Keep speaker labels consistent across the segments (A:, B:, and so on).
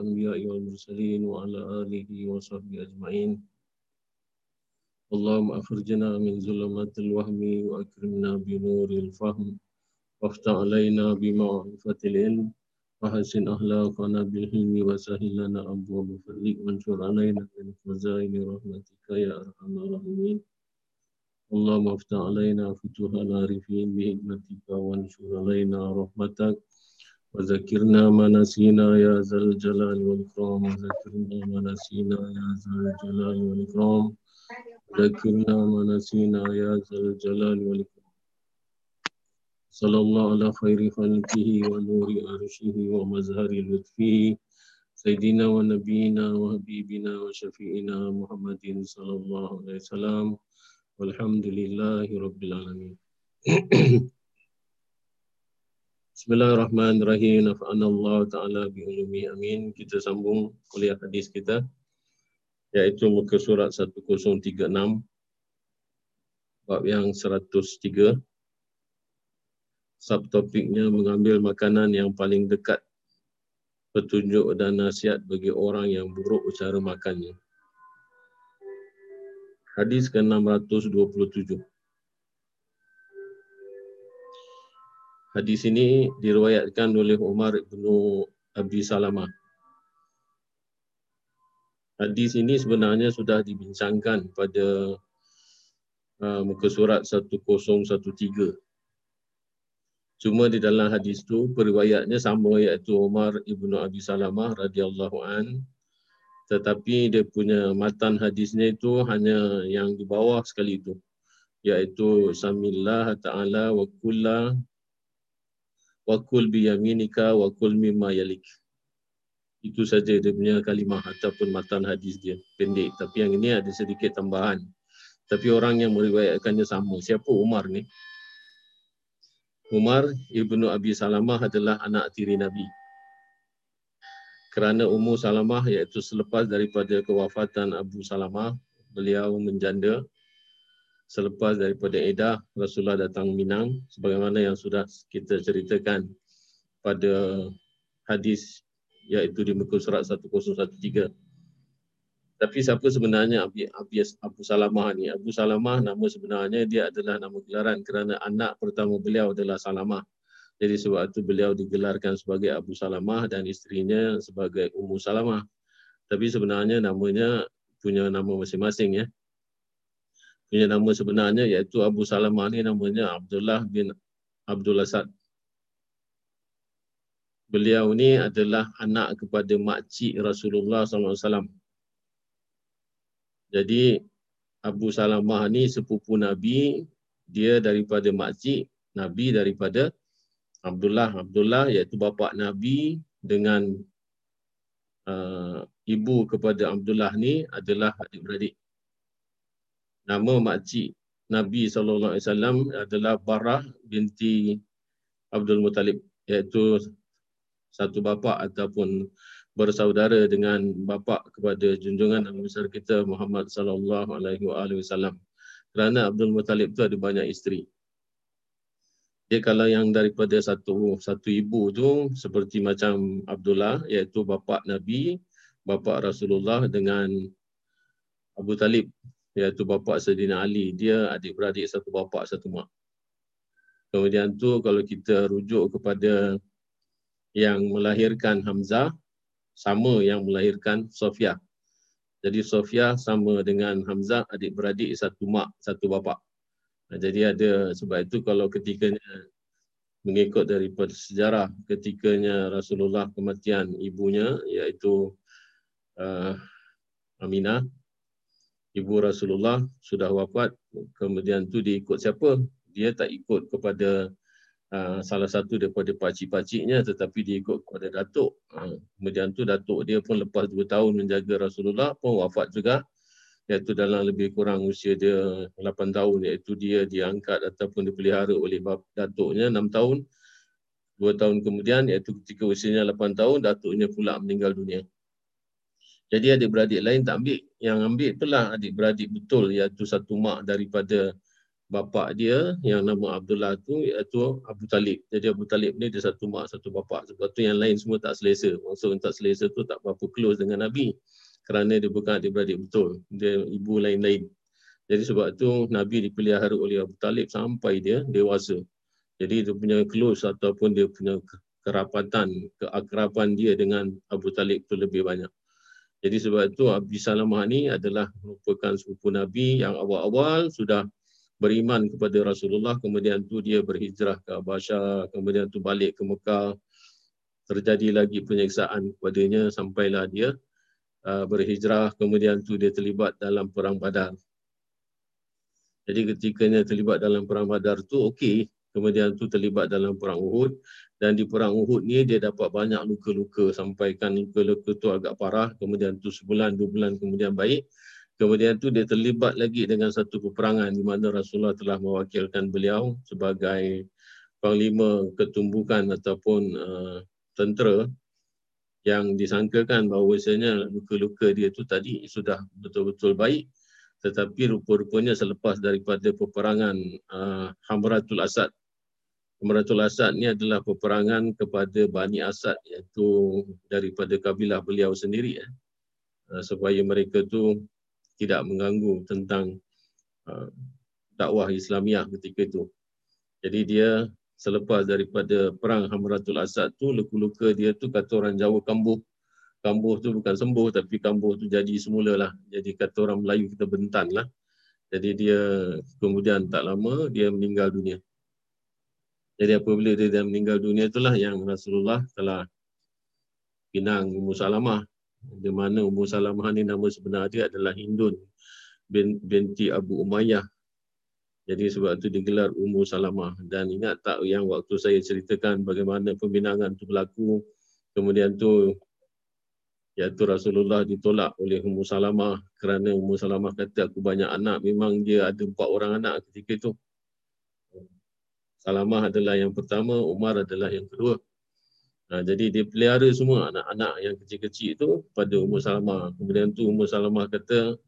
A: الأنبياء والمرسلين وعلى آله وصحبه أجمعين. اللهم أخرجنا من ظلمات الوهم وأكرمنا بنور الفهم. وافتح علينا بمعرفة العلم. وحسن أخلاقنا بالحلم وسهل لنا أبواب فضلك وانشر علينا من خزائن رحمتك يا أرحم الراحمين. اللهم افتح علينا فتوح العارفين بحكمتك. وانشر علينا رحمتك وذكرنا ما نسينا يا ذا الجلال والإكرام. وذكرنا ما نسينا يا ذا الجلال والإكرام. ذكرنا ما نسينا يا ذا الجلال والإكرام. صلى الله على خير خلقه ونور عرشه ومزهر لطفه. سيدنا ونبينا وحبيبنا وشفيعنا محمد صلى الله عليه وسلم. والحمد لله رب العالمين. Bismillahirrahmanirrahim. Nafa'an Allah Ta'ala bi'ulumi amin. Kita sambung kuliah hadis kita. Iaitu muka surat 1036. Bab yang 103. Subtopiknya mengambil makanan yang paling dekat. Petunjuk dan nasihat bagi orang yang buruk cara makannya. Hadis ke-627. Hadis ini diriwayatkan oleh Umar bin Abi Salamah. Hadis ini sebenarnya sudah dibincangkan pada uh, muka surat 1013. Cuma di dalam hadis itu periwayatnya sama iaitu Umar ibnu Abi Salamah radhiyallahu an. Tetapi dia punya matan hadisnya itu hanya yang di bawah sekali itu iaitu samillah ta'ala wa kullah wakul biyaminika wakul mimma yalik. Itu saja dia punya kalimah ataupun matan hadis dia. Pendek. Tapi yang ini ada sedikit tambahan. Tapi orang yang meriwayatkannya sama. Siapa Umar ni? Umar ibnu Abi Salamah adalah anak tiri Nabi. Kerana Ummu Salamah iaitu selepas daripada kewafatan Abu Salamah, beliau menjanda selepas daripada Edah, Rasulullah datang Minang sebagaimana yang sudah kita ceritakan pada hadis iaitu di muka surat 1013. Tapi siapa sebenarnya Abi, Abi Abu Salamah ni? Abu Salamah nama sebenarnya dia adalah nama gelaran kerana anak pertama beliau adalah Salamah. Jadi sebab itu beliau digelarkan sebagai Abu Salamah dan isterinya sebagai Ummu Salamah. Tapi sebenarnya namanya punya nama masing-masing ya punya nama sebenarnya iaitu Abu Salamah ni namanya Abdullah bin Abdul Asad. Beliau ni adalah anak kepada makcik Rasulullah SAW. Jadi Abu Salamah ni sepupu Nabi, dia daripada makcik, Nabi daripada Abdullah. Abdullah iaitu bapa Nabi dengan uh, ibu kepada Abdullah ni adalah adik-beradik nama makcik Nabi SAW adalah Barah binti Abdul Muttalib iaitu satu bapa ataupun bersaudara dengan bapa kepada junjungan Nabi besar kita Muhammad sallallahu alaihi wasallam. Kerana Abdul Muttalib tu ada banyak isteri. Dia kalau yang daripada satu satu ibu tu seperti macam Abdullah iaitu bapa Nabi, bapa Rasulullah dengan Abu Talib iaitu bapa Sayyidina Ali. Dia adik-beradik satu bapa satu mak. Kemudian tu kalau kita rujuk kepada yang melahirkan Hamzah, sama yang melahirkan Sofia. Jadi Sofia sama dengan Hamzah, adik-beradik satu mak, satu bapa. Jadi ada sebab itu kalau ketikanya mengikut daripada sejarah ketikanya Rasulullah kematian ibunya iaitu uh, Aminah ibu Rasulullah sudah wafat, kemudian tu dia ikut siapa? Dia tak ikut kepada uh, salah satu daripada pakcik-pakciknya tetapi dia ikut kepada datuk. Uh, kemudian tu datuk dia pun lepas dua tahun menjaga Rasulullah pun wafat juga iaitu dalam lebih kurang usia dia 8 tahun iaitu dia diangkat ataupun dipelihara oleh datuknya 6 tahun. Dua tahun kemudian iaitu ketika usianya 8 tahun datuknya pula meninggal dunia. Jadi adik-beradik lain tak ambil. Yang ambil itulah adik-beradik betul iaitu satu mak daripada bapa dia yang nama Abdullah tu iaitu Abu Talib. Jadi Abu Talib ni dia satu mak satu bapa. Sebab tu yang lain semua tak selesa. Maksud tak selesa tu tak berapa close dengan Nabi. Kerana dia bukan adik-beradik betul. Dia ibu lain-lain. Jadi sebab tu Nabi dipelihara oleh Abu Talib sampai dia dewasa. Jadi dia punya close ataupun dia punya kerapatan, keakraban dia dengan Abu Talib tu lebih banyak. Jadi sebab itu Abi Salamah ni adalah merupakan sepupu Nabi yang awal-awal sudah beriman kepada Rasulullah. Kemudian tu dia berhijrah ke Abasyah kemudian tu balik ke Mekah. Terjadi lagi penyiksaan kepadanya sampailah dia uh, berhijrah. Kemudian tu dia terlibat dalam perang Badar. Jadi ketikanya terlibat dalam perang Badar tu okey kemudian tu terlibat dalam perang Uhud. Dan di perang Uhud ni dia dapat banyak luka-luka. Sampaikan luka-luka tu agak parah. Kemudian tu sebulan dua bulan kemudian baik. Kemudian tu dia terlibat lagi dengan satu peperangan di mana Rasulullah telah mewakilkan beliau sebagai panglima ketumbukan ataupun uh, tentera yang disangkakan bahawasanya luka-luka dia tu tadi sudah betul-betul baik. Tetapi rupa-rupanya selepas daripada peperangan uh, Hamratul Asad Hamratul Asad ni adalah peperangan kepada Bani Asad iaitu daripada kabilah beliau sendiri eh, uh, supaya mereka tu tidak mengganggu tentang uh, dakwah Islamiah ketika itu. Jadi dia selepas daripada perang Hamratul Asad tu luka-luka dia tu kata orang Jawa kambuh. Kambuh tu bukan sembuh tapi kambuh tu jadi semula lah. Jadi kata orang Melayu kita bentan lah. Jadi dia kemudian tak lama dia meninggal dunia. Jadi apabila dia, dia meninggal dunia itulah yang Rasulullah telah pinang Ummu Salamah di mana Ummu Salamah ni nama sebenar dia adalah Hindun binti Abu Umayyah. Jadi sebab itu digelar Ummu Salamah. Dan ingat tak yang waktu saya ceritakan bagaimana pembinangan itu berlaku. Kemudian tu iaitu Rasulullah ditolak oleh Ummu Salamah kerana Ummu Salamah kata aku banyak anak. Memang dia ada empat orang anak ketika itu. Salamah adalah yang pertama, Umar adalah yang kedua. Ha, jadi dia pelihara semua anak-anak yang kecil-kecil itu pada Ummu Salamah. Kemudian tu Ummu Salamah kata,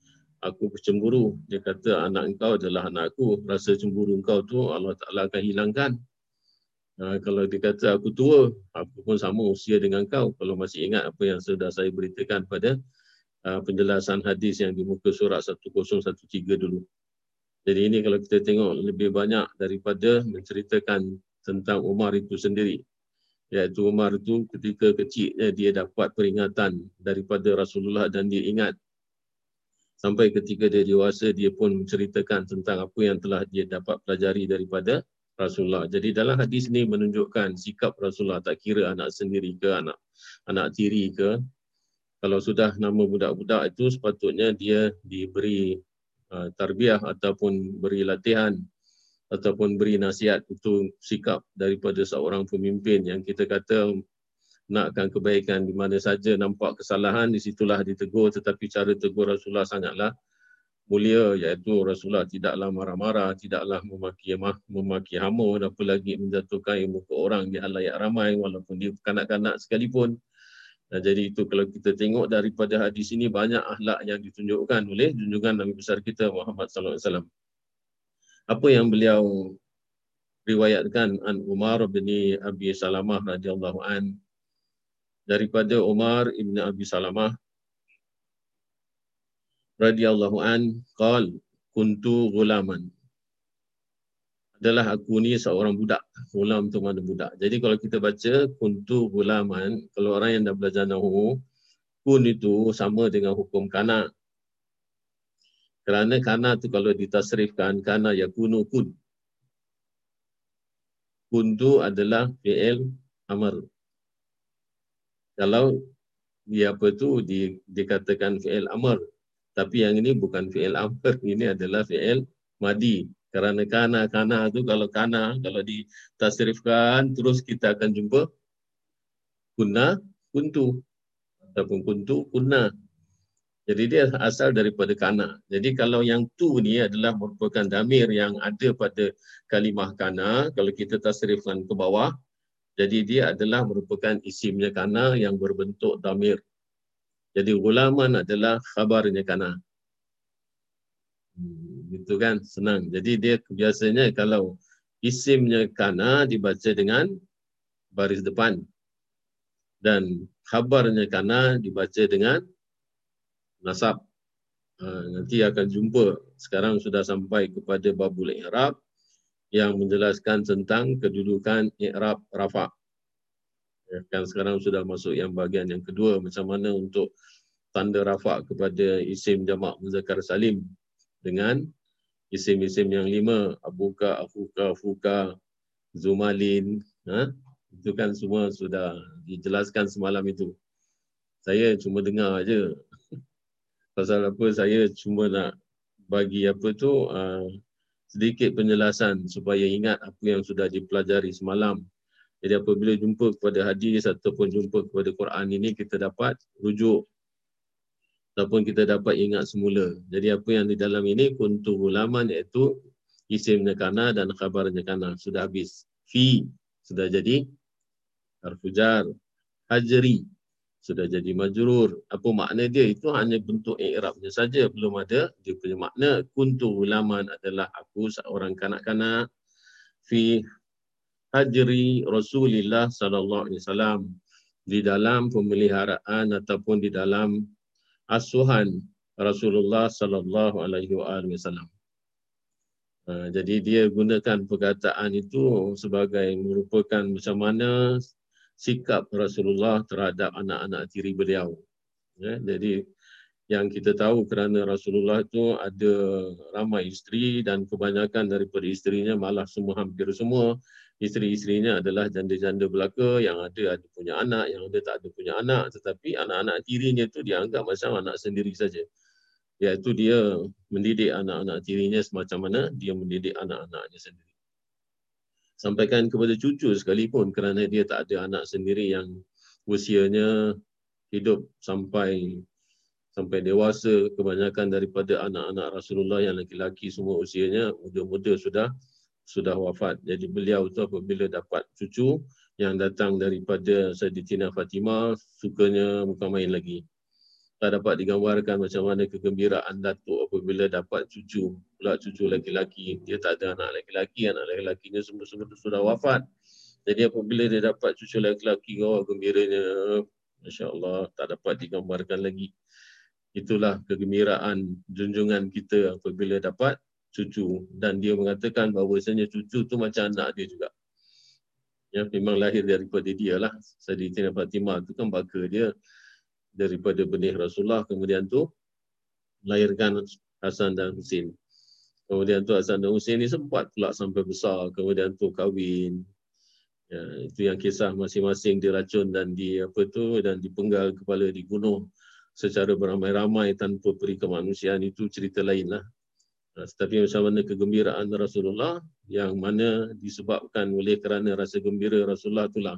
A: aku cemburu. Dia kata anak engkau adalah anakku. Rasa cemburu engkau tu Allah Ta'ala akan hilangkan. Ha, kalau dia kata aku tua, aku pun sama usia dengan kau. Kalau masih ingat apa yang sudah saya beritakan pada uh, penjelasan hadis yang di muka surat 1013 dulu. Jadi ini kalau kita tengok lebih banyak daripada menceritakan tentang Umar itu sendiri. Iaitu Umar itu ketika kecilnya dia dapat peringatan daripada Rasulullah dan dia ingat. Sampai ketika dia dewasa dia pun menceritakan tentang apa yang telah dia dapat pelajari daripada Rasulullah. Jadi dalam hadis ini menunjukkan sikap Rasulullah tak kira anak sendiri ke anak anak tiri ke. Kalau sudah nama budak-budak itu sepatutnya dia diberi uh, tarbiyah ataupun beri latihan ataupun beri nasihat itu sikap daripada seorang pemimpin yang kita kata nakkan kebaikan di mana saja nampak kesalahan di situlah ditegur. Tetapi cara tegur Rasulullah sangatlah mulia iaitu Rasulullah tidaklah marah-marah tidaklah memaki memaki dan apalagi menjatuhkan ilmu ke orang di halayak ramai walaupun dia kanak-kanak sekalipun Nah, jadi itu kalau kita tengok daripada hadis ini banyak akhlak yang ditunjukkan oleh junjungan Nabi besar kita Muhammad sallallahu alaihi wasallam. Apa yang beliau riwayatkan? An Umar bin Abi Salamah radhiyallahu an. Daripada Umar ibn Abi Salamah radhiyallahu an qal kuntu gulaman adalah aku ni seorang budak. Gulam tu mana budak. Jadi kalau kita baca kuntu gulaman, kalau orang yang dah belajar nahu, kun itu sama dengan hukum kanak. Kerana kana tu kalau ditasrifkan kana yakunu kun. Kun tu adalah fi'il amr. Kalau dia apa tu di, dikatakan fi'il amr. Tapi yang ini bukan fi'il amr, ini adalah fi'il madi. Kerana kana kana tu kalau kana kalau ditasrifkan terus kita akan jumpa kunna kuntu ataupun kuntu kunna jadi dia asal daripada kana. Jadi kalau yang tu ni adalah merupakan damir yang ada pada kalimah kana, kalau kita tasrifkan ke bawah, jadi dia adalah merupakan isimnya kana yang berbentuk damir. Jadi gulaman adalah khabarnya kana. Hmm, gitu kan? Senang. Jadi dia biasanya kalau isimnya kana dibaca dengan baris depan. Dan khabarnya kana dibaca dengan nasab. Ha, nanti akan jumpa. Sekarang sudah sampai kepada babul i'rab yang menjelaskan tentang kedudukan i'rab rafa. Ya, kan sekarang sudah masuk yang bahagian yang kedua macam mana untuk tanda rafa kepada isim jamak muzakkar salim dengan isim-isim yang lima abuka afuka fuka zumalin ha? Itu kan semua sudah dijelaskan semalam itu. Saya cuma dengar aja pasal apa saya cuma nak bagi apa tu uh, sedikit penjelasan supaya ingat apa yang sudah dipelajari semalam. Jadi apabila jumpa kepada hadis ataupun jumpa kepada Quran ini kita dapat rujuk ataupun kita dapat ingat semula. Jadi apa yang di dalam ini kuntu ulaman iaitu isimnya kana dan khabarnya kana sudah habis. Fi sudah jadi harfujar. Hajri sudah jadi majrur. Apa makna dia? Itu hanya bentuk i'rabnya saja. Belum ada dia punya makna. Kuntu ulaman adalah aku seorang kanak-kanak. Fi hajri Rasulullah sallallahu alaihi wasallam di dalam pemeliharaan ataupun di dalam asuhan Rasulullah sallallahu alaihi wasallam. Ha, jadi dia gunakan perkataan itu sebagai merupakan macam mana sikap Rasulullah terhadap anak-anak tiri beliau. Ya, jadi yang kita tahu kerana Rasulullah itu ada ramai isteri dan kebanyakan daripada isterinya malah semua hampir semua isteri-isterinya adalah janda-janda belaka yang ada ada punya anak, yang ada tak ada punya anak tetapi anak-anak tirinya itu dianggap macam anak sendiri saja. Iaitu dia mendidik anak-anak tirinya semacam mana dia mendidik anak-anaknya sendiri. Sampaikan kepada cucu sekalipun kerana dia tak ada anak sendiri yang usianya hidup sampai sampai dewasa kebanyakan daripada anak-anak Rasulullah yang lelaki-lelaki semua usianya muda-muda sudah sudah wafat. Jadi beliau tu apabila dapat cucu yang datang daripada Sayyidatina Fatimah, sukanya bukan main lagi. Tak dapat digambarkan macam mana kegembiraan Datuk apabila dapat cucu, pula cucu laki-laki. Dia tak ada anak laki-laki, anak laki-lakinya semua-semua sudah wafat. Jadi apabila dia dapat cucu laki-laki, oh gembiranya, Masya Allah, tak dapat digambarkan lagi. Itulah kegembiraan junjungan kita apabila dapat cucu dan dia mengatakan bahawa bahawasanya cucu tu macam anak dia juga. Ya, memang lahir daripada dia lah. Sayyidina Fatimah tu kan baka dia daripada benih Rasulullah. Kemudian tu lahirkan Hasan dan Husin. Kemudian tu Hasan dan Husin ni sempat pula sampai besar. Kemudian tu kahwin. Ya, itu yang kisah masing-masing diracun dan di apa tu dan dipenggal kepala di gunung secara beramai-ramai tanpa peri kemanusiaan itu cerita lain lah. Ha, tetapi macam mana kegembiraan Rasulullah yang mana disebabkan oleh kerana rasa gembira Rasulullah itulah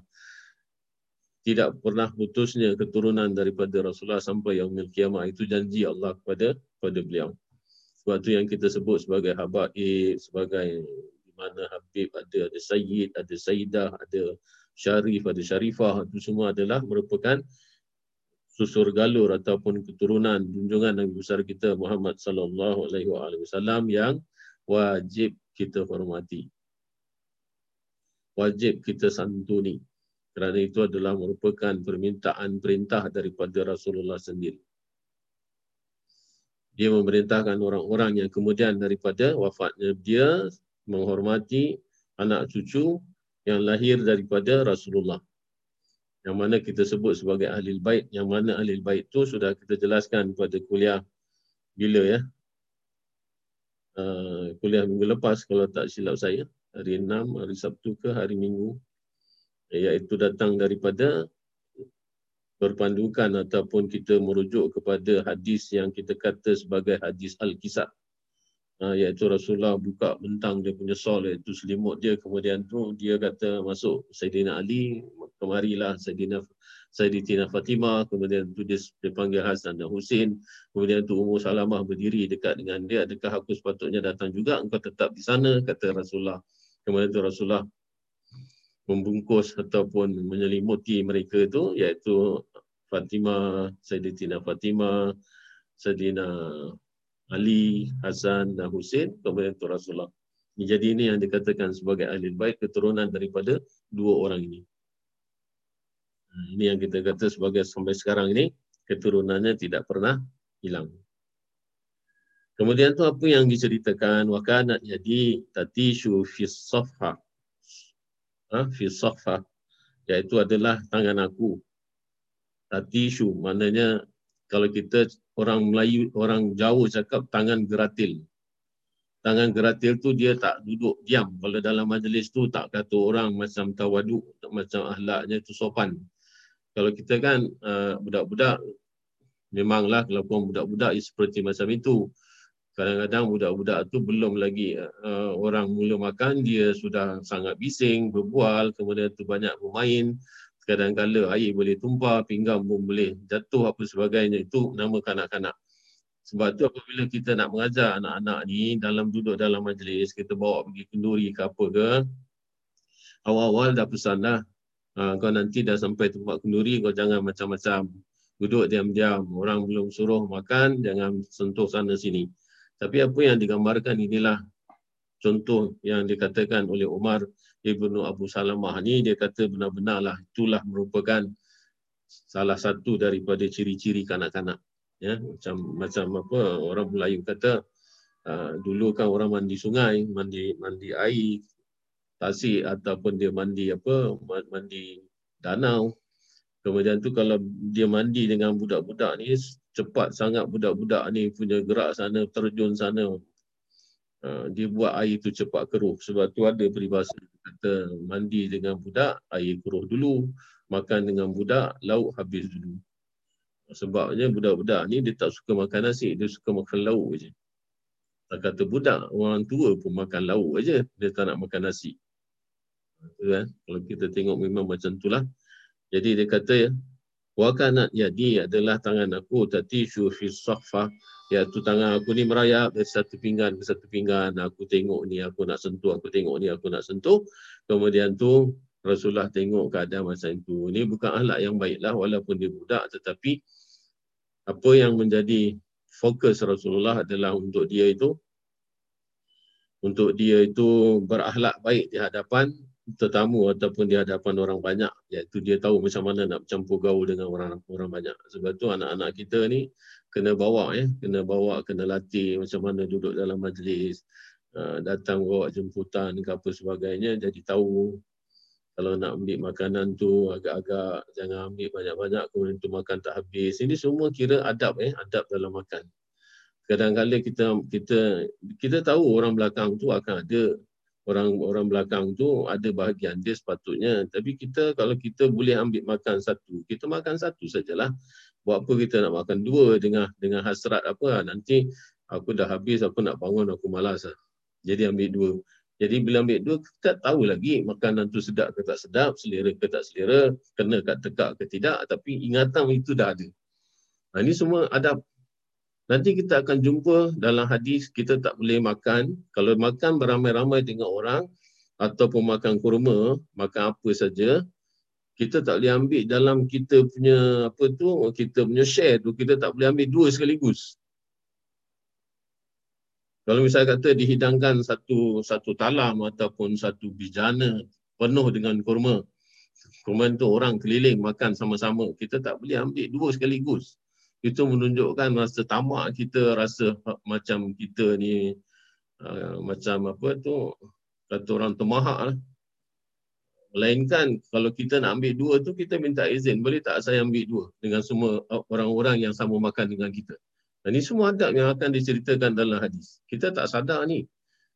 A: tidak pernah putusnya keturunan daripada Rasulullah sampai yang kiamat itu janji Allah kepada kepada beliau. Sebab itu yang kita sebut sebagai habaib, sebagai di mana Habib ada, ada Sayyid, ada Sayyidah, ada Syarif, ada Syarifah, itu semua adalah merupakan susur galur ataupun keturunan junjungan Nabi besar kita Muhammad sallallahu alaihi wasallam yang wajib kita hormati. Wajib kita santuni. Kerana itu adalah merupakan permintaan perintah daripada Rasulullah sendiri. Dia memerintahkan orang-orang yang kemudian daripada wafatnya dia menghormati anak cucu yang lahir daripada Rasulullah yang mana kita sebut sebagai ahli bait yang mana ahli bait tu sudah kita jelaskan pada kuliah bila ya. Uh, kuliah minggu lepas kalau tak silap saya hari 6 hari Sabtu ke hari Minggu. Iaitu datang daripada berpandukan ataupun kita merujuk kepada hadis yang kita kata sebagai hadis al-kisah uh, iaitu Rasulullah buka bentang dia punya sol iaitu selimut dia. Kemudian tu dia kata masuk Sayyidina Ali kemarilah Sayyidina Sayyidina Fatimah, kemudian tu dia dipanggil Hasan dan Husin, kemudian tu Ummu Salamah berdiri dekat dengan dia, adakah aku sepatutnya datang juga, engkau tetap di sana, kata Rasulullah. Kemudian tu Rasulullah membungkus ataupun menyelimuti mereka itu, iaitu Fatimah, Sayyidina Fatimah, Sayyidina Ali, Hasan dan Husin kemudian tu Rasulullah. Jadi ini yang dikatakan sebagai ahli bait keturunan daripada dua orang ini. Ha, ini yang kita kata sebagai sampai sekarang ini keturunannya tidak pernah hilang. Kemudian tu apa yang diceritakan wakanat jadi tatishu fi safha. Ha, fi safha iaitu adalah tangan aku. Tatishu maknanya kalau kita orang Melayu orang Jawa cakap tangan geratil tangan geratil tu dia tak duduk diam. Kalau dalam majlis tu tak kata orang macam tawaduk, macam ahlaknya tu sopan. Kalau kita kan uh, budak-budak, memanglah kalau pun budak-budak seperti macam itu. Kadang-kadang budak-budak tu belum lagi uh, orang mula makan, dia sudah sangat bising, berbual, kemudian tu banyak bermain. Kadang-kadang air boleh tumpah, pinggang pun boleh jatuh apa sebagainya. Itu nama kanak-kanak. Sebab tu apabila kita nak mengajar anak-anak ni dalam duduk dalam majlis, kita bawa pergi kenduri ke apa ke, awal-awal dah pesan dah, ha, kau nanti dah sampai tempat kenduri, kau jangan macam-macam. Duduk diam-diam, orang belum suruh makan, jangan sentuh sana sini. Tapi apa yang digambarkan inilah contoh yang dikatakan oleh Umar Ibnu Abu Salamah ni, dia kata benar-benarlah itulah merupakan salah satu daripada ciri-ciri kanak-kanak. Ya macam macam apa orang Melayu kata uh, dulu kan orang mandi sungai mandi mandi air tasik ataupun dia mandi apa mandi danau. Kemudian tu kalau dia mandi dengan budak-budak ni cepat sangat budak-budak ni punya gerak sana terjun sana uh, dia buat air tu cepat keruh. Sebab tu ada peribahasa kata mandi dengan budak air keruh dulu makan dengan budak lauk habis dulu Sebabnya budak-budak ni dia tak suka makan nasi, dia suka makan lauk je. Tak kata budak, orang tua pun makan lauk aja, dia tak nak makan nasi. Kan? Kalau kita tengok memang macam itulah. Jadi dia kata ya, wa kanat yadi adalah tangan aku tati fi sahfa iaitu tangan aku ni merayap dari satu pinggan ke satu pinggan. Aku tengok ni aku nak sentuh aku tengok ni aku nak sentuh. Kemudian tu Rasulullah tengok keadaan masa itu. Ini bukan ahlak yang baiklah walaupun dia budak tetapi apa yang menjadi fokus Rasulullah adalah untuk dia itu untuk dia itu berakhlak baik di hadapan tetamu ataupun di hadapan orang banyak. Iaitu dia tahu macam mana nak campur gaul dengan orang orang banyak. Sebab tu anak-anak kita ni kena bawa ya kena bawa kena latih macam mana duduk dalam majlis uh, datang bawa jemputan ke apa sebagainya jadi tahu kalau nak ambil makanan tu agak-agak jangan ambil banyak-banyak kemudian tu makan tak habis. Ini semua kira adab eh, adab dalam makan. Kadang-kadang kita kita kita tahu orang belakang tu akan ada orang orang belakang tu ada bahagian dia sepatutnya tapi kita kalau kita boleh ambil makan satu kita makan satu sajalah buat apa kita nak makan dua dengan dengan hasrat apa nanti aku dah habis aku nak bangun aku malas lah. jadi ambil dua jadi bila ambil dua, kita tahu lagi makanan tu sedap ke tak sedap, selera ke tak selera, kena kat tekak ke tidak, tapi ingatan itu dah ada. Nah, ini semua ada. Nanti kita akan jumpa dalam hadis, kita tak boleh makan. Kalau makan beramai-ramai dengan orang, ataupun makan kurma, makan apa saja, kita tak boleh ambil dalam kita punya apa tu kita punya share tu kita tak boleh ambil dua sekaligus kalau misalnya kata dihidangkan satu satu talam ataupun satu bijana penuh dengan kurma, kurma itu orang keliling makan sama-sama, kita tak boleh ambil dua sekaligus. Itu menunjukkan rasa tamak kita, rasa macam kita ni uh, macam apa tu kata orang temahak lah. Melainkan kalau kita nak ambil dua tu kita minta izin. Boleh tak saya ambil dua dengan semua orang-orang yang sama makan dengan kita. Dan ini semua adab yang akan diceritakan dalam hadis. Kita tak sadar ni.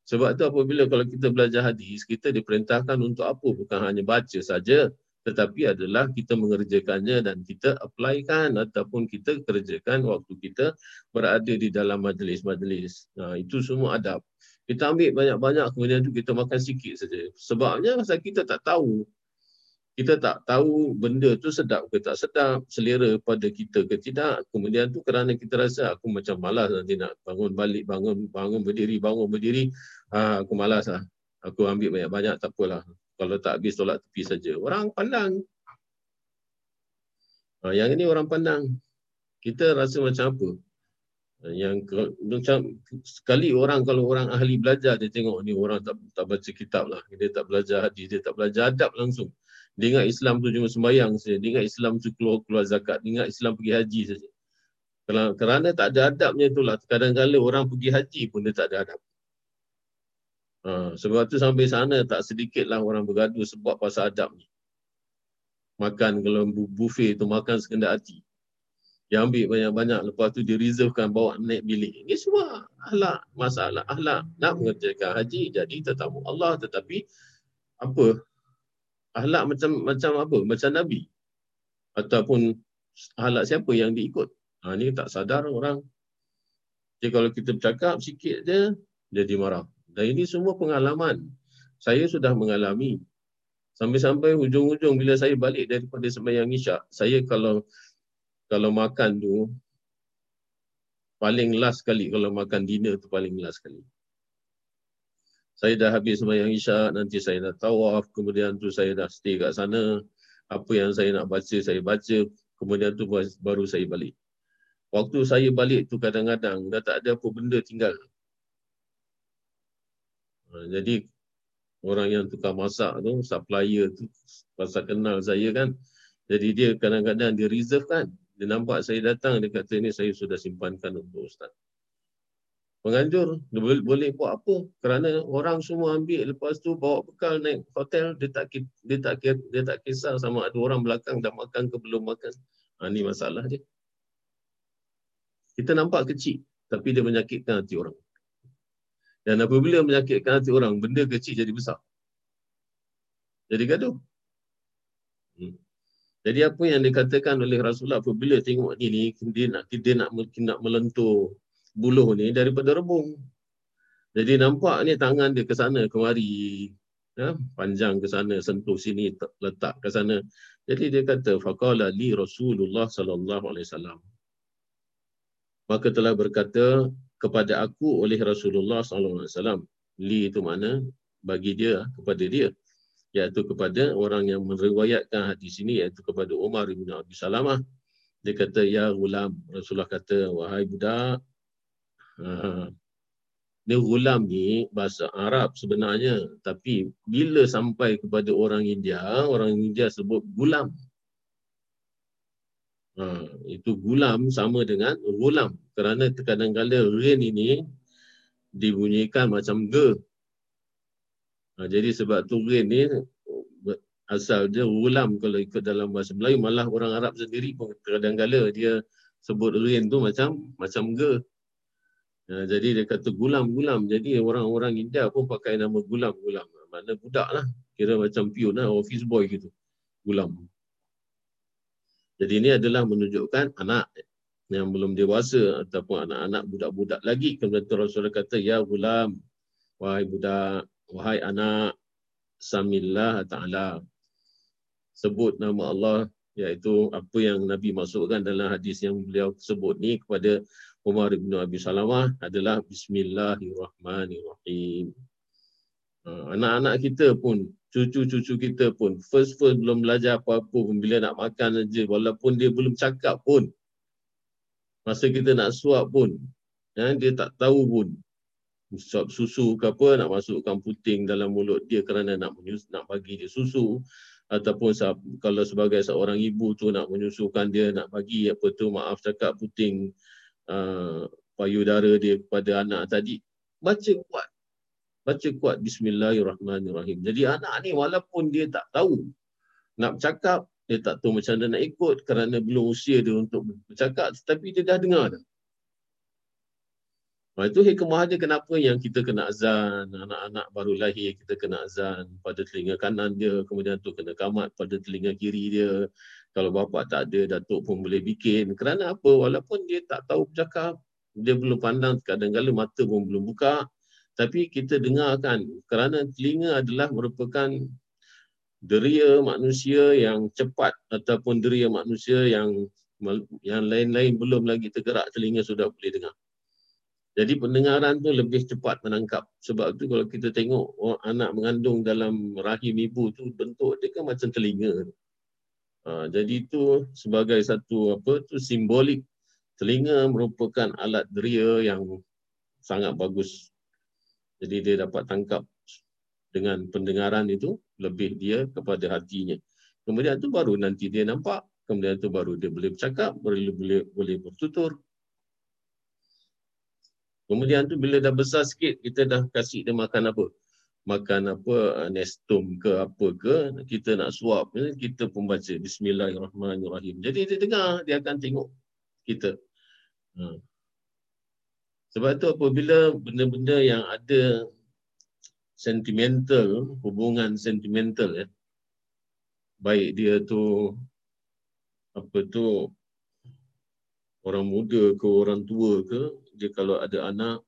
A: Sebab tu apabila kalau kita belajar hadis, kita diperintahkan untuk apa? Bukan hanya baca saja, tetapi adalah kita mengerjakannya dan kita applykan ataupun kita kerjakan waktu kita berada di dalam majlis-majlis. Nah, itu semua adab. Kita ambil banyak-banyak kemudian tu kita makan sikit saja. Sebabnya pasal kita tak tahu kita tak tahu benda tu sedap ke tak sedap, selera pada kita ke tidak. Kemudian tu kerana kita rasa aku macam malas nanti nak bangun balik, bangun bangun berdiri, bangun berdiri, ha, aku malas lah. Aku ambil banyak-banyak tak apalah. Kalau tak habis tolak tepi saja. Orang pandang. Ha, yang ini orang pandang. Kita rasa macam apa? Yang macam sekali orang kalau orang ahli belajar dia tengok ni orang tak tak baca kitab lah. Dia tak belajar hadis dia tak belajar adab langsung. Dia ingat Islam tu cuma sembahyang saja. Dia ingat Islam tu keluar keluar zakat. Dia ingat Islam pergi haji saja. Kerana, kerana tak ada adabnya itulah kadang-kadang orang pergi haji pun dia tak ada adab. Ha, sebab tu sampai sana tak sedikit lah orang bergaduh sebab pasal adab ni makan kalau buffet tu makan sekendak hati dia ambil banyak-banyak lepas tu dia reservekan bawa naik bilik. Ini semua ahlak, masalah ahlak. Nak mengerjakan haji jadi tetamu Allah tetapi apa? Ahlak macam macam apa? Macam Nabi. Ataupun ahlak siapa yang diikut. Ha, ni tak sadar orang. Jadi kalau kita bercakap sikit je, jadi marah. Dan ini semua pengalaman. Saya sudah mengalami. Sampai-sampai hujung-hujung bila saya balik daripada sembahyang isyak, saya kalau kalau makan tu paling last sekali kalau makan dinner tu paling last sekali. Saya dah habis sembahyang isyak, nanti saya dah tawaf, kemudian tu saya dah stay kat sana. Apa yang saya nak baca, saya baca. Kemudian tu baru saya balik. Waktu saya balik tu kadang-kadang dah tak ada apa benda tinggal. Ha, jadi orang yang tukar masak tu, supplier tu, pasal kenal saya kan. Jadi dia kadang-kadang dia reserve kan. Dia nampak saya datang, dia kata ni saya sudah simpankan untuk Ustaz. Penganjur, dia boleh, boleh buat apa? Kerana orang semua ambil, lepas tu bawa bekal naik hotel, dia tak dia tak dia tak kisah sama ada orang belakang dah makan ke belum makan. Ha, ni masalah dia. Kita nampak kecil, tapi dia menyakitkan hati orang. Dan apabila menyakitkan hati orang, benda kecil jadi besar. Jadi gaduh. Jadi apa yang dikatakan oleh Rasulullah apabila tengok ni ni dia nak dia nak nak melentur buluh ni daripada rebung. Jadi nampak ni tangan dia ke sana kemari. Ya, panjang ke sana sentuh sini letak ke sana. Jadi dia kata faqala li Rasulullah sallallahu alaihi wasallam. Maka telah berkata kepada aku oleh Rasulullah sallallahu alaihi wasallam. Li itu mana bagi dia kepada dia iaitu kepada orang yang meriwayatkan hadis ini iaitu kepada Umar bin Abi Salamah. Dia kata ya gulam Rasulullah kata wahai budak ha, dia gulam ni bahasa Arab sebenarnya tapi bila sampai kepada orang India orang India sebut gulam ha, itu gulam sama dengan gulam kerana kadang-kadang rain ini dibunyikan macam ge Ha, jadi sebab tu rain ni asal dia ulam kalau ikut dalam bahasa Melayu malah orang Arab sendiri pun kadang-kala dia sebut rain tu macam macam ge. Ha, jadi dia kata gulam-gulam. Jadi orang-orang India pun pakai nama gulam-gulam. Mana budak lah. Kira macam pion lah, office boy gitu. Gulam. Jadi ini adalah menunjukkan anak yang belum dewasa ataupun anak-anak budak-budak lagi. Kemudian Rasulullah kata, Ya gulam, wahai budak, wahai anak samillah ta'ala sebut nama Allah iaitu apa yang Nabi masukkan dalam hadis yang beliau sebut ni kepada Umar bin Abi Salamah adalah Bismillahirrahmanirrahim. Ha, anak-anak kita pun, cucu-cucu kita pun, first-first belum belajar apa-apa pun, bila nak makan saja, walaupun dia belum cakap pun, masa kita nak suap pun, ya, dia tak tahu pun, suap susu ke apa nak masukkan puting dalam mulut dia kerana nak menyus, nak bagi dia susu. Ataupun kalau sebagai seorang ibu tu nak menyusukan dia nak bagi apa tu maaf cakap puting uh, payudara dia kepada anak tadi baca kuat. Baca kuat bismillahirrahmanirrahim. Jadi anak ni walaupun dia tak tahu nak bercakap dia tak tahu macam mana nak ikut kerana belum usia dia untuk bercakap tetapi dia dah dengar dah Ha, itu hikmah dia kenapa yang kita kena azan, anak-anak baru lahir kita kena azan pada telinga kanan dia, kemudian tu kena kamat pada telinga kiri dia. Kalau bapa tak ada, datuk pun boleh bikin. Kerana apa? Walaupun dia tak tahu bercakap, dia belum pandang, kadang-kadang mata pun belum buka. Tapi kita dengarkan, kerana telinga adalah merupakan deria manusia yang cepat ataupun deria manusia yang yang lain-lain belum lagi tergerak telinga sudah boleh dengar. Jadi pendengaran tu lebih cepat menangkap. Sebab tu kalau kita tengok oh, anak mengandung dalam rahim ibu tu bentuk dia kan macam telinga. Ha, jadi itu sebagai satu apa tu simbolik telinga merupakan alat deria yang sangat bagus. Jadi dia dapat tangkap dengan pendengaran itu lebih dia kepada hatinya. Kemudian tu baru nanti dia nampak, kemudian tu baru dia boleh bercakap, boleh boleh boleh bertutur. Kemudian tu bila dah besar sikit kita dah kasih dia makan apa? Makan apa nestum ke apa ke kita nak suap kita pun baca bismillahirrahmanirrahim. Jadi dia dengar dia akan tengok kita. Ha. Sebab tu apabila benda-benda yang ada sentimental, hubungan sentimental ya. Baik dia tu apa tu orang muda ke orang tua ke, dia kalau ada anak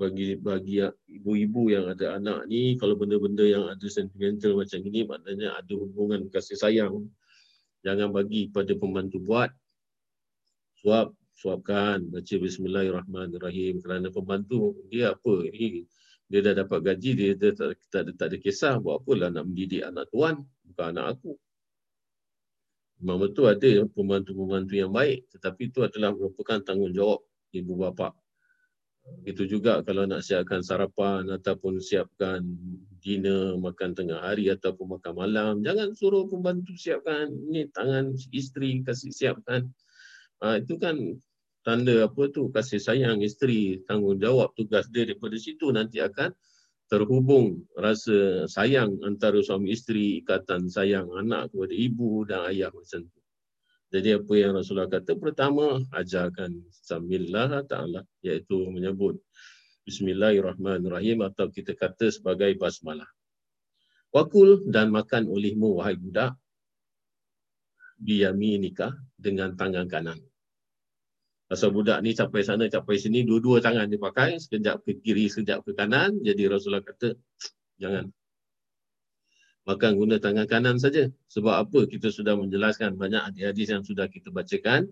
A: bagi bagi ibu-ibu yang ada anak ni kalau benda-benda yang ada sentimental macam ini maknanya ada hubungan kasih sayang. Jangan bagi pada pembantu buat. Suap suapkan. Baca bismillahirrahmanirrahim. Kerana pembantu dia apa? Ini dia dah dapat gaji dia, dia tak, tak, tak, ada kisah. Buat apalah nak mendidik anak tuan? Bukan anak aku. Memang betul ada pembantu-pembantu yang baik. Tetapi itu adalah merupakan tanggungjawab ibu bapa. Itu juga kalau nak siapkan sarapan ataupun siapkan dinner makan tengah hari ataupun makan malam jangan suruh pembantu siapkan. Ni tangan isteri kasih siapkan. Ha, itu kan tanda apa tu? Kasih sayang isteri. Tanggungjawab tugas dia daripada situ nanti akan terhubung rasa sayang antara suami isteri ikatan sayang anak kepada ibu dan ayah macam tu jadi apa yang Rasulullah kata pertama ajarkan samillah taala iaitu menyebut bismillahirrahmanirrahim atau kita kata sebagai basmalah wakul dan makan olehmu wahai budak biyaminika dengan tangan kanan Pasal budak ni capai sana, capai sini, dua-dua tangan dia pakai, sekejap ke kiri, sekejap ke kanan. Jadi Rasulullah kata, jangan. Makan guna tangan kanan saja. Sebab apa? Kita sudah menjelaskan banyak hadis-hadis yang sudah kita bacakan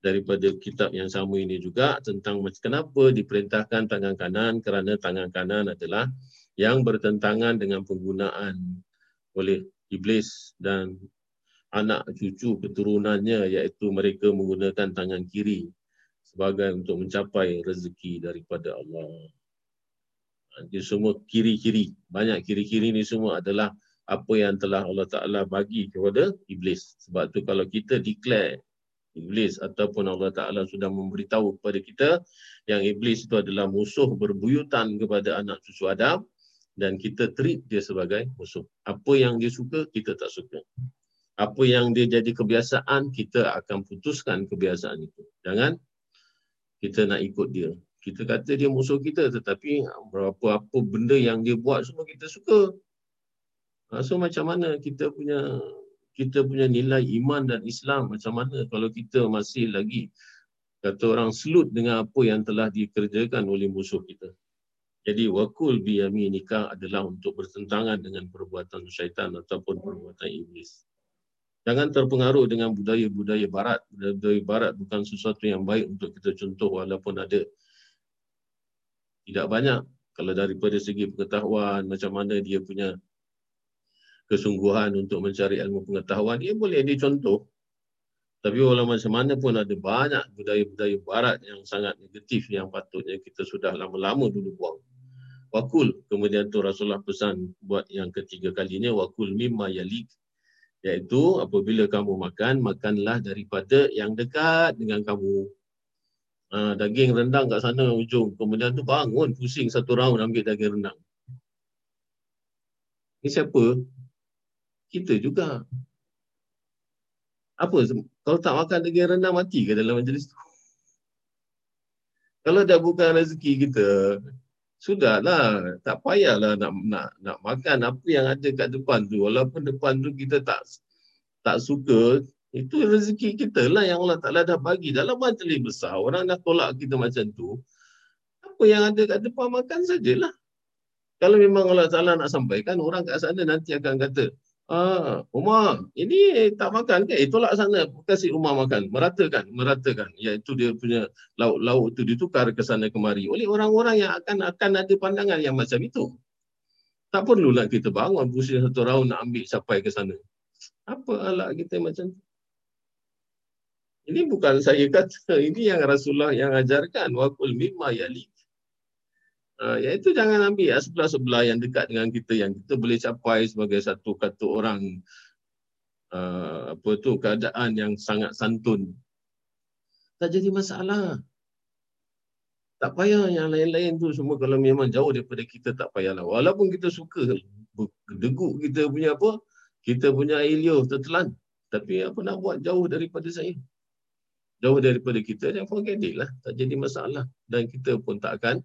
A: daripada kitab yang sama ini juga tentang kenapa diperintahkan tangan kanan kerana tangan kanan adalah yang bertentangan dengan penggunaan oleh iblis dan anak cucu keturunannya iaitu mereka menggunakan tangan kiri sebagai untuk mencapai rezeki daripada Allah. Ini semua kiri-kiri. Banyak kiri-kiri ni semua adalah apa yang telah Allah Ta'ala bagi kepada Iblis. Sebab tu kalau kita declare Iblis ataupun Allah Ta'ala sudah memberitahu kepada kita yang Iblis itu adalah musuh berbuyutan kepada anak cucu Adam dan kita treat dia sebagai musuh. Apa yang dia suka, kita tak suka. Apa yang dia jadi kebiasaan, kita akan putuskan kebiasaan itu. Jangan kita nak ikut dia. Kita kata dia musuh kita tetapi berapa apa benda yang dia buat semua kita suka. Ha, so macam mana kita punya kita punya nilai iman dan Islam macam mana kalau kita masih lagi kata orang selut dengan apa yang telah dikerjakan oleh musuh kita. Jadi wakul bi nikah adalah untuk bertentangan dengan perbuatan syaitan ataupun perbuatan iblis. Jangan terpengaruh dengan budaya-budaya barat. Budaya barat bukan sesuatu yang baik untuk kita contoh walaupun ada tidak banyak. Kalau daripada segi pengetahuan, macam mana dia punya kesungguhan untuk mencari ilmu pengetahuan, ia boleh dicontoh. Tapi walau macam mana pun ada banyak budaya-budaya barat yang sangat negatif yang patutnya kita sudah lama-lama dulu buang. Wakul, kemudian tu Rasulullah pesan buat yang ketiga kalinya, wakul mimma yalik Iaitu apabila kamu makan, makanlah daripada yang dekat dengan kamu. Ha, daging rendang kat sana ujung. Kemudian tu bangun pusing satu round ambil daging rendang. Ini siapa? Kita juga. Apa? Kalau tak makan daging rendang mati ke dalam majlis tu? Kalau dah bukan rezeki kita, sudahlah tak payahlah nak nak nak makan apa yang ada kat depan tu walaupun depan tu kita tak tak suka itu rezeki kita lah yang Allah Taala dah bagi dalam majlis besar orang dah tolak kita macam tu apa yang ada kat depan makan sajalah kalau memang Allah Taala nak sampaikan orang kat sana nanti akan kata Ah, Umar, ini tak makan ke? Eh, tolak sana, kasih Umar makan. Meratakan, meratakan. Iaitu dia punya lauk-lauk itu ditukar ke sana kemari. Oleh orang-orang yang akan akan ada pandangan yang macam itu. Tak perlulah kita bangun pusing satu round nak ambil sampai ke sana. Apa alat kita macam tu? Ini bukan saya kata, ini yang Rasulullah yang ajarkan. Wakul mimma yalik. Iaitu jangan ambil sebelah-sebelah yang dekat dengan kita yang kita boleh capai sebagai satu kata orang uh, apa tu keadaan yang sangat santun. Tak jadi masalah. Tak payah yang lain-lain tu semua kalau memang jauh daripada kita tak payahlah. Walaupun kita suka deguk kita punya apa? Kita punya ilio tertelan. Tapi apa nak buat jauh daripada saya jauh daripada kita dan forget it lah tak jadi masalah dan kita pun tak akan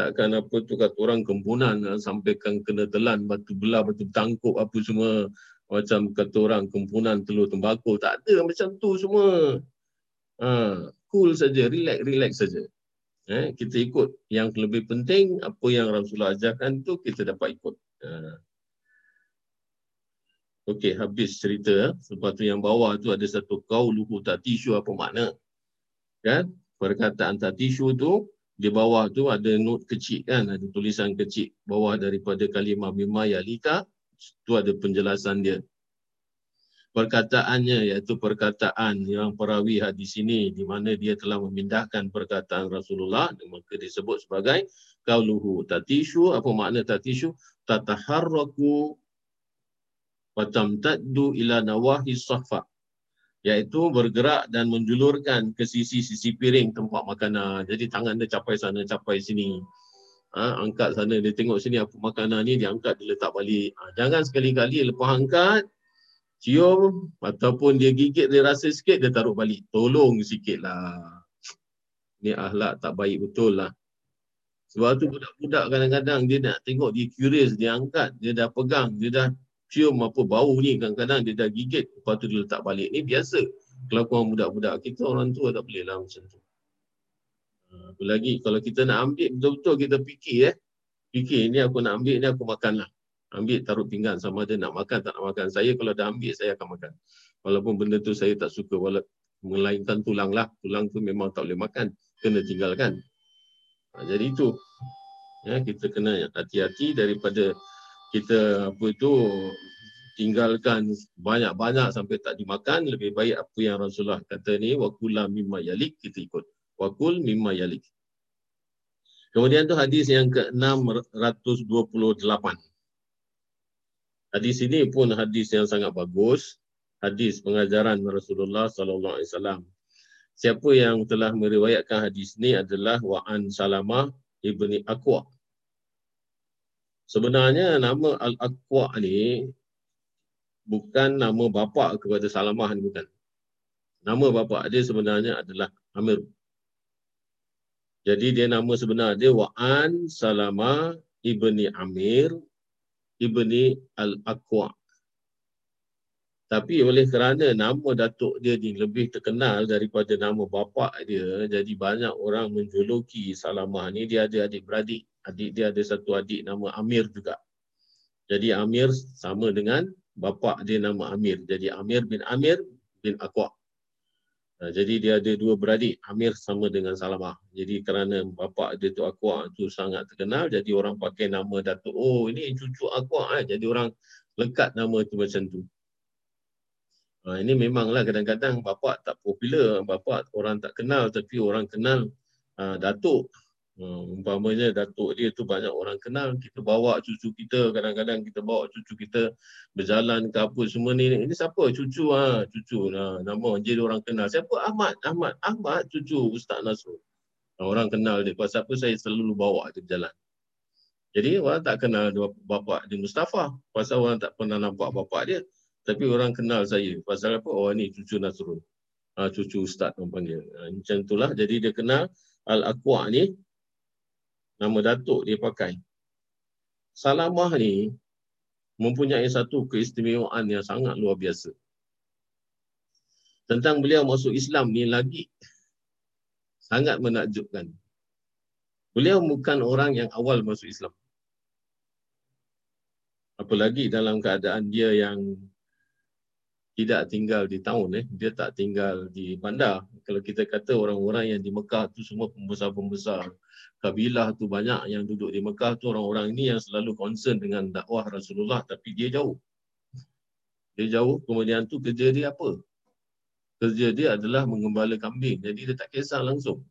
A: tak akan apa tu kata orang kempunan ah, sampaikan kena telan batu belah batu tangkuk apa semua macam kata orang kempunan telur tembakau tak ada macam tu semua ha, cool saja relax relax saja eh, kita ikut yang lebih penting apa yang Rasulullah ajarkan tu kita dapat ikut ha. Okey, habis cerita. Lepas tu yang bawah tu ada satu kau luhu tak tisu apa makna. Kan? Perkataan tak tisu tu, di bawah tu ada note kecil kan, ada tulisan kecil bawah daripada kalimah mimma yalika, tu ada penjelasan dia. Perkataannya iaitu perkataan yang perawi hadis ini di mana dia telah memindahkan perkataan Rasulullah maka disebut sebagai kauluhu tatishu apa makna tatishu tataharraku Fatam taddu ila nawahi sahfa. Iaitu bergerak dan menjulurkan ke sisi-sisi piring tempat makanan. Jadi tangan dia capai sana, capai sini. Ha, angkat sana, dia tengok sini apa makanan ni, dia angkat, dia letak balik. Ha, jangan sekali-kali lepas angkat, cium ataupun dia gigit, dia rasa sikit, dia taruh balik. Tolong sikit lah. Ni ahlak tak baik betul lah. Sebab tu budak-budak kadang-kadang dia nak tengok, dia curious, dia angkat, dia dah pegang, dia dah cium apa bau ni kadang-kadang dia dah gigit lepas tu dia letak balik ni biasa. Kelakuan budak-budak kita orang tua tak boleh lah macam tu. Ha, apa lagi? Kalau kita nak ambil betul-betul kita fikir eh. Fikir ni aku nak ambil ni aku makan lah. Ambil taruh pinggan sama ada nak makan tak nak makan. Saya kalau dah ambil saya akan makan. Walaupun benda tu saya tak suka walaupun melainkan tulang lah. Tulang tu memang tak boleh makan. Kena tinggalkan. Ha, jadi itu. Ya, kita kena hati-hati daripada kita apa itu tinggalkan banyak-banyak sampai tak dimakan lebih baik apa yang Rasulullah kata ni wakula mimma yalik kita ikut. Wakul mimma yalik. Kemudian tu hadis yang ke-628. Hadis ini pun hadis yang sangat bagus. Hadis pengajaran Rasulullah sallallahu alaihi wasallam. Siapa yang telah meriwayatkan hadis ini adalah wa'an salamah ibni aqwa Sebenarnya nama Al-Aqwa ni bukan nama bapa kepada Salamah ni bukan. Nama bapa dia sebenarnya adalah Amir. Jadi dia nama sebenar dia Wa'an Salamah ibni Amir ibni Al-Aqwa. Tapi oleh kerana nama datuk dia ni lebih terkenal daripada nama bapa dia, jadi banyak orang menjuluki Salamah ni dia ada adik-beradik adik dia ada satu adik nama Amir juga. Jadi Amir sama dengan bapa dia nama Amir. Jadi Amir bin Amir bin Aqwa. jadi dia ada dua beradik. Amir sama dengan Salamah. Jadi kerana bapa dia tu Aqwa tu sangat terkenal. Jadi orang pakai nama Datuk. Oh ini cucu Aqwa. Eh. Jadi orang lekat nama tu macam tu. Ha, ini memanglah kadang-kadang bapa tak popular. Bapa orang tak kenal tapi orang kenal uh, Datuk. Hmm, umpamanya datuk dia tu banyak orang kenal, kita bawa cucu kita, kadang-kadang kita bawa cucu kita berjalan ke apa semua ni. Ini siapa? Cucu ha, cucu nah, nama jadi orang kenal. Siapa? Ahmad, Ahmad, Ahmad cucu Ustaz Nasrul. Orang kenal dia. Pasal apa saya selalu bawa dia berjalan. Jadi orang tak kenal bapa dia Mustafa. Pasal orang tak pernah nampak bapa dia. Tapi orang kenal saya. Pasal apa? Oh ni cucu Nasrul. Ha, cucu Ustaz orang panggil. Ha, macam itulah. Jadi dia kenal Al-Aqwa ni nama datuk dia pakai. Salamah ni mempunyai satu keistimewaan yang sangat luar biasa. Tentang beliau masuk Islam ni lagi sangat menakjubkan. Beliau bukan orang yang awal masuk Islam. Apalagi dalam keadaan dia yang tidak tinggal di tahun eh dia tak tinggal di bandar kalau kita kata orang-orang yang di Mekah tu semua pembesar-pembesar kabilah tu banyak yang duduk di Mekah tu orang-orang ini yang selalu concern dengan dakwah Rasulullah tapi dia jauh dia jauh kemudian tu kerja dia apa kerja dia adalah mengembala kambing. Jadi dia tak kisah langsung.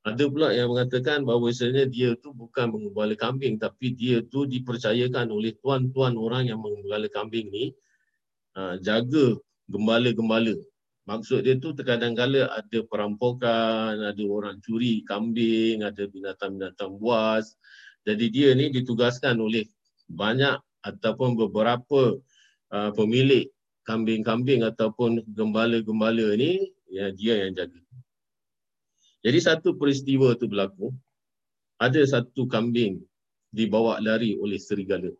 A: Ada pula yang mengatakan bahawa sebenarnya dia tu bukan mengembala kambing tapi dia tu dipercayakan oleh tuan-tuan orang yang mengembala kambing ni uh, jaga gembala-gembala. Maksud dia tu terkadang-kala ada perampokan, ada orang curi kambing, ada binatang-binatang buas. Jadi dia ni ditugaskan oleh banyak ataupun beberapa uh, pemilik kambing-kambing ataupun gembala-gembala ni ya dia yang jaga. Jadi satu peristiwa tu berlaku ada satu kambing dibawa lari oleh serigala.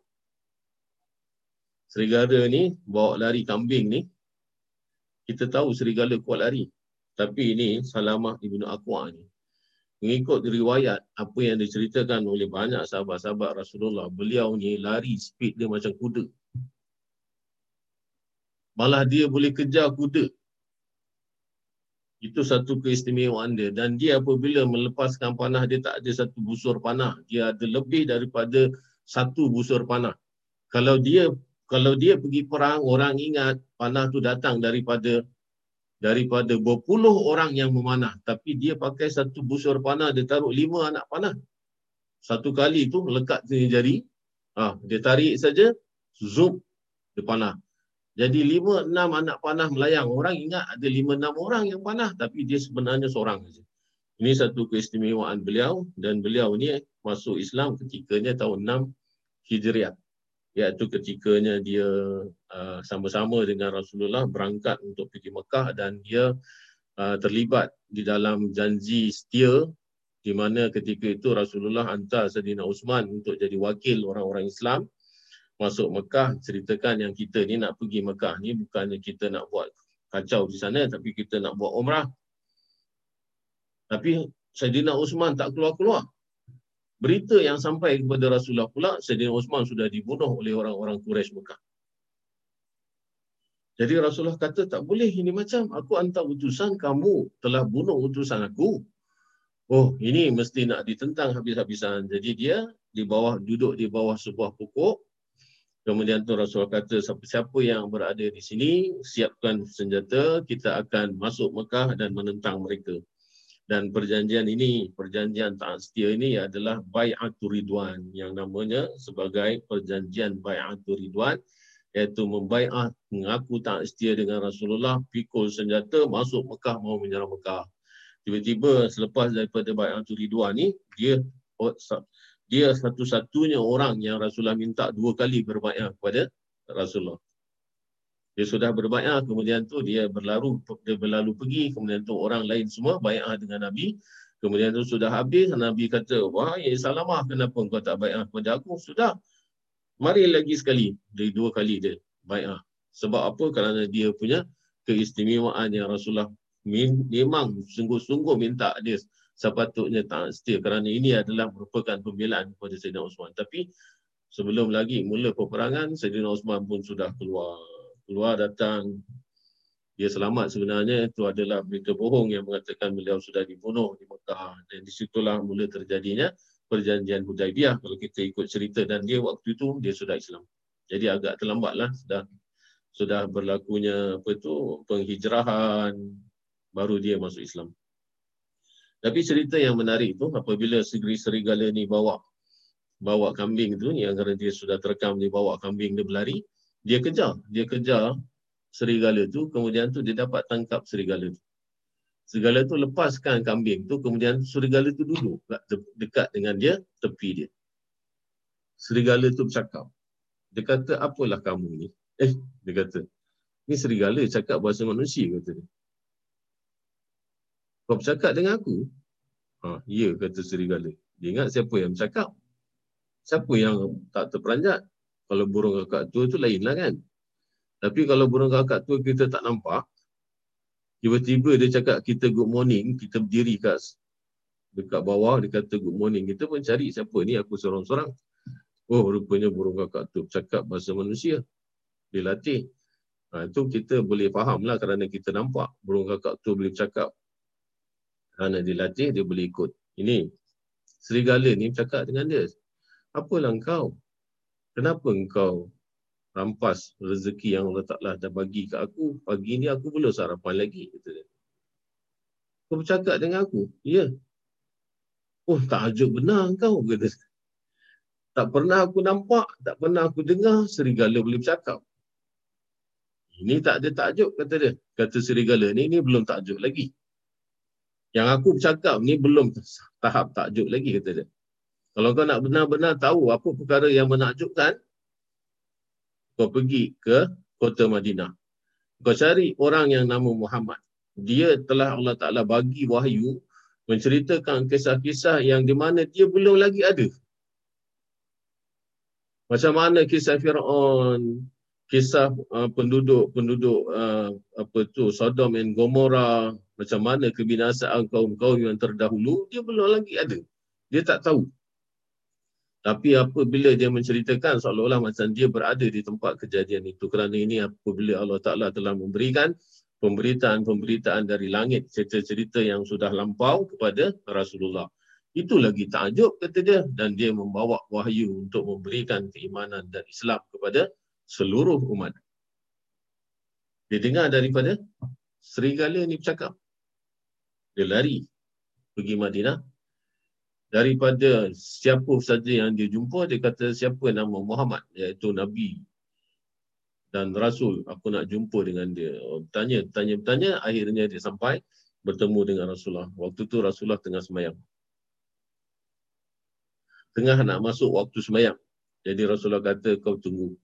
A: Serigala ni bawa lari kambing ni kita tahu serigala kuat lari. Tapi ini Salamah Ibnu Aqwa ni mengikut riwayat apa yang diceritakan oleh banyak sahabat-sahabat Rasulullah, beliau ni lari speed dia macam kuda. Malah dia boleh kejar kuda. Itu satu keistimewaan dia. Dan dia apabila melepaskan panah, dia tak ada satu busur panah. Dia ada lebih daripada satu busur panah. Kalau dia kalau dia pergi perang, orang ingat panah tu datang daripada daripada berpuluh orang yang memanah. Tapi dia pakai satu busur panah, dia taruh lima anak panah. Satu kali tu lekat sini jari, ah, dia tarik saja, zoom, dia panah. Jadi lima enam anak panah melayang. Orang ingat ada lima enam orang yang panah, tapi dia sebenarnya seorang saja. Ini satu keistimewaan beliau dan beliau ni masuk Islam ketikanya tahun 6 Hijriah iaitu ketikanya dia uh, sama-sama dengan Rasulullah berangkat untuk pergi Mekah dan dia uh, terlibat di dalam janji setia di mana ketika itu Rasulullah hantar Sayyidina Uthman untuk jadi wakil orang-orang Islam masuk Mekah. Ceritakan yang kita ni nak pergi Mekah ni bukannya kita nak buat kacau di sana tapi kita nak buat umrah. Tapi Sayyidina Uthman tak keluar-keluar berita yang sampai kepada Rasulullah pula Sayyidina Uthman sudah dibunuh oleh orang-orang Quraisy Mekah. Jadi Rasulullah kata tak boleh ini macam aku hantar utusan kamu telah bunuh utusan aku. Oh, ini mesti nak ditentang habis-habisan. Jadi dia di bawah duduk di bawah sebuah pokok. Kemudian tu Rasulullah kata siapa-siapa yang berada di sini siapkan senjata, kita akan masuk Mekah dan menentang mereka dan perjanjian ini perjanjian tak setia ini adalah bai'atul ridwan yang namanya sebagai perjanjian bai'atul ridwan iaitu membaiat mengaku tak setia dengan Rasulullah pikul senjata masuk Mekah mau menyerang Mekah. Tiba-tiba selepas daripada bai'atul ridwan ni dia oh, dia satu-satunya orang yang Rasulullah minta dua kali berbaiat kepada Rasulullah dia sudah berbaiat kemudian tu dia berlalu dia berlalu pergi. Kemudian tu orang lain semua baiat dengan nabi. Kemudian tu sudah habis. Nabi kata wahai salamah. Kenapa kau tak baiat kepada aku? Sudah. Mari lagi sekali. Dari dua kali dia baiat sebab apa? Kerana dia punya keistimewaan yang Rasulullah memang sungguh-sungguh minta dia sepatutnya tak setia. Kerana ini adalah merupakan pembelaan kepada Sayyidina Osman. Tapi sebelum lagi mula peperangan Sayyidina Osman pun sudah keluar keluar datang dia selamat sebenarnya itu adalah berita bohong yang mengatakan beliau sudah dibunuh di Mekah dan di situlah mula terjadinya perjanjian Hudaibiyah kalau kita ikut cerita dan dia waktu itu dia sudah Islam. Jadi agak terlambatlah sudah sudah berlakunya apa itu penghijrahan baru dia masuk Islam. Tapi cerita yang menarik itu apabila segeri serigala ni bawa bawa kambing tu yang kerana dia sudah terekam dia bawa kambing dia berlari dia kejar, dia kejar serigala tu, kemudian tu dia dapat tangkap serigala tu. Serigala tu lepaskan kambing tu, kemudian serigala tu duduk dekat dengan dia, tepi dia. Serigala tu bercakap. Dia kata, apalah kamu ni? Eh, dia kata, ni serigala cakap bahasa manusia, kata dia. Kau bercakap dengan aku? Ha, ya, kata serigala. Dia ingat siapa yang bercakap? Siapa yang tak terperanjat? Kalau burung kakak tua tu lain lah kan. Tapi kalau burung kakak tua kita tak nampak, tiba-tiba dia cakap kita good morning, kita berdiri kat dekat bawah, dia kata good morning. Kita pun cari siapa ni, aku seorang-seorang. Oh, rupanya burung kakak tu cakap bahasa manusia. Dia latih. Ha, itu kita boleh faham lah kerana kita nampak burung kakak tu boleh cakap. Kerana dia latih, dia boleh ikut. Ini, serigala ni cakap dengan dia. Apalah kau? Kenapa engkau rampas rezeki yang Allah Ta'ala dah bagi ke aku. Pagi ni aku belum sarapan lagi. Kata dia. Kau bercakap dengan aku? Ya. Oh, takjub benar kau. Kata. Tak pernah aku nampak, tak pernah aku dengar serigala boleh bercakap. Ini tak ada takjub, kata dia. Kata serigala ni, ini belum takjub lagi. Yang aku bercakap ni belum tahap takjub lagi, kata dia. Kalau kau nak benar-benar tahu apa perkara yang menakjubkan, kau pergi ke kota Madinah. Kau cari orang yang nama Muhammad. Dia telah Allah Ta'ala bagi wahyu menceritakan kisah-kisah yang di mana dia belum lagi ada. Macam mana kisah Fir'aun, kisah uh, penduduk-penduduk uh, apa tu Sodom dan Gomora, macam mana kebinasaan kaum-kaum yang terdahulu, dia belum lagi ada. Dia tak tahu. Tapi apabila dia menceritakan seolah-olah macam dia berada di tempat kejadian itu. Kerana ini apabila Allah Ta'ala telah memberikan pemberitaan-pemberitaan dari langit, cerita-cerita yang sudah lampau kepada Rasulullah. Itu lagi takjub kata dia. Dan dia membawa wahyu untuk memberikan keimanan dan Islam kepada seluruh umat. Dia dengar daripada serigala ni bercakap. Dia lari pergi Madinah daripada siapa saja yang dia jumpa, dia kata siapa nama Muhammad, iaitu Nabi dan Rasul. Aku nak jumpa dengan dia. Oh, tanya, tanya, tanya. Akhirnya dia sampai bertemu dengan Rasulullah. Waktu tu Rasulullah tengah semayang. Tengah nak masuk waktu semayang. Jadi Rasulullah kata, kau tunggu.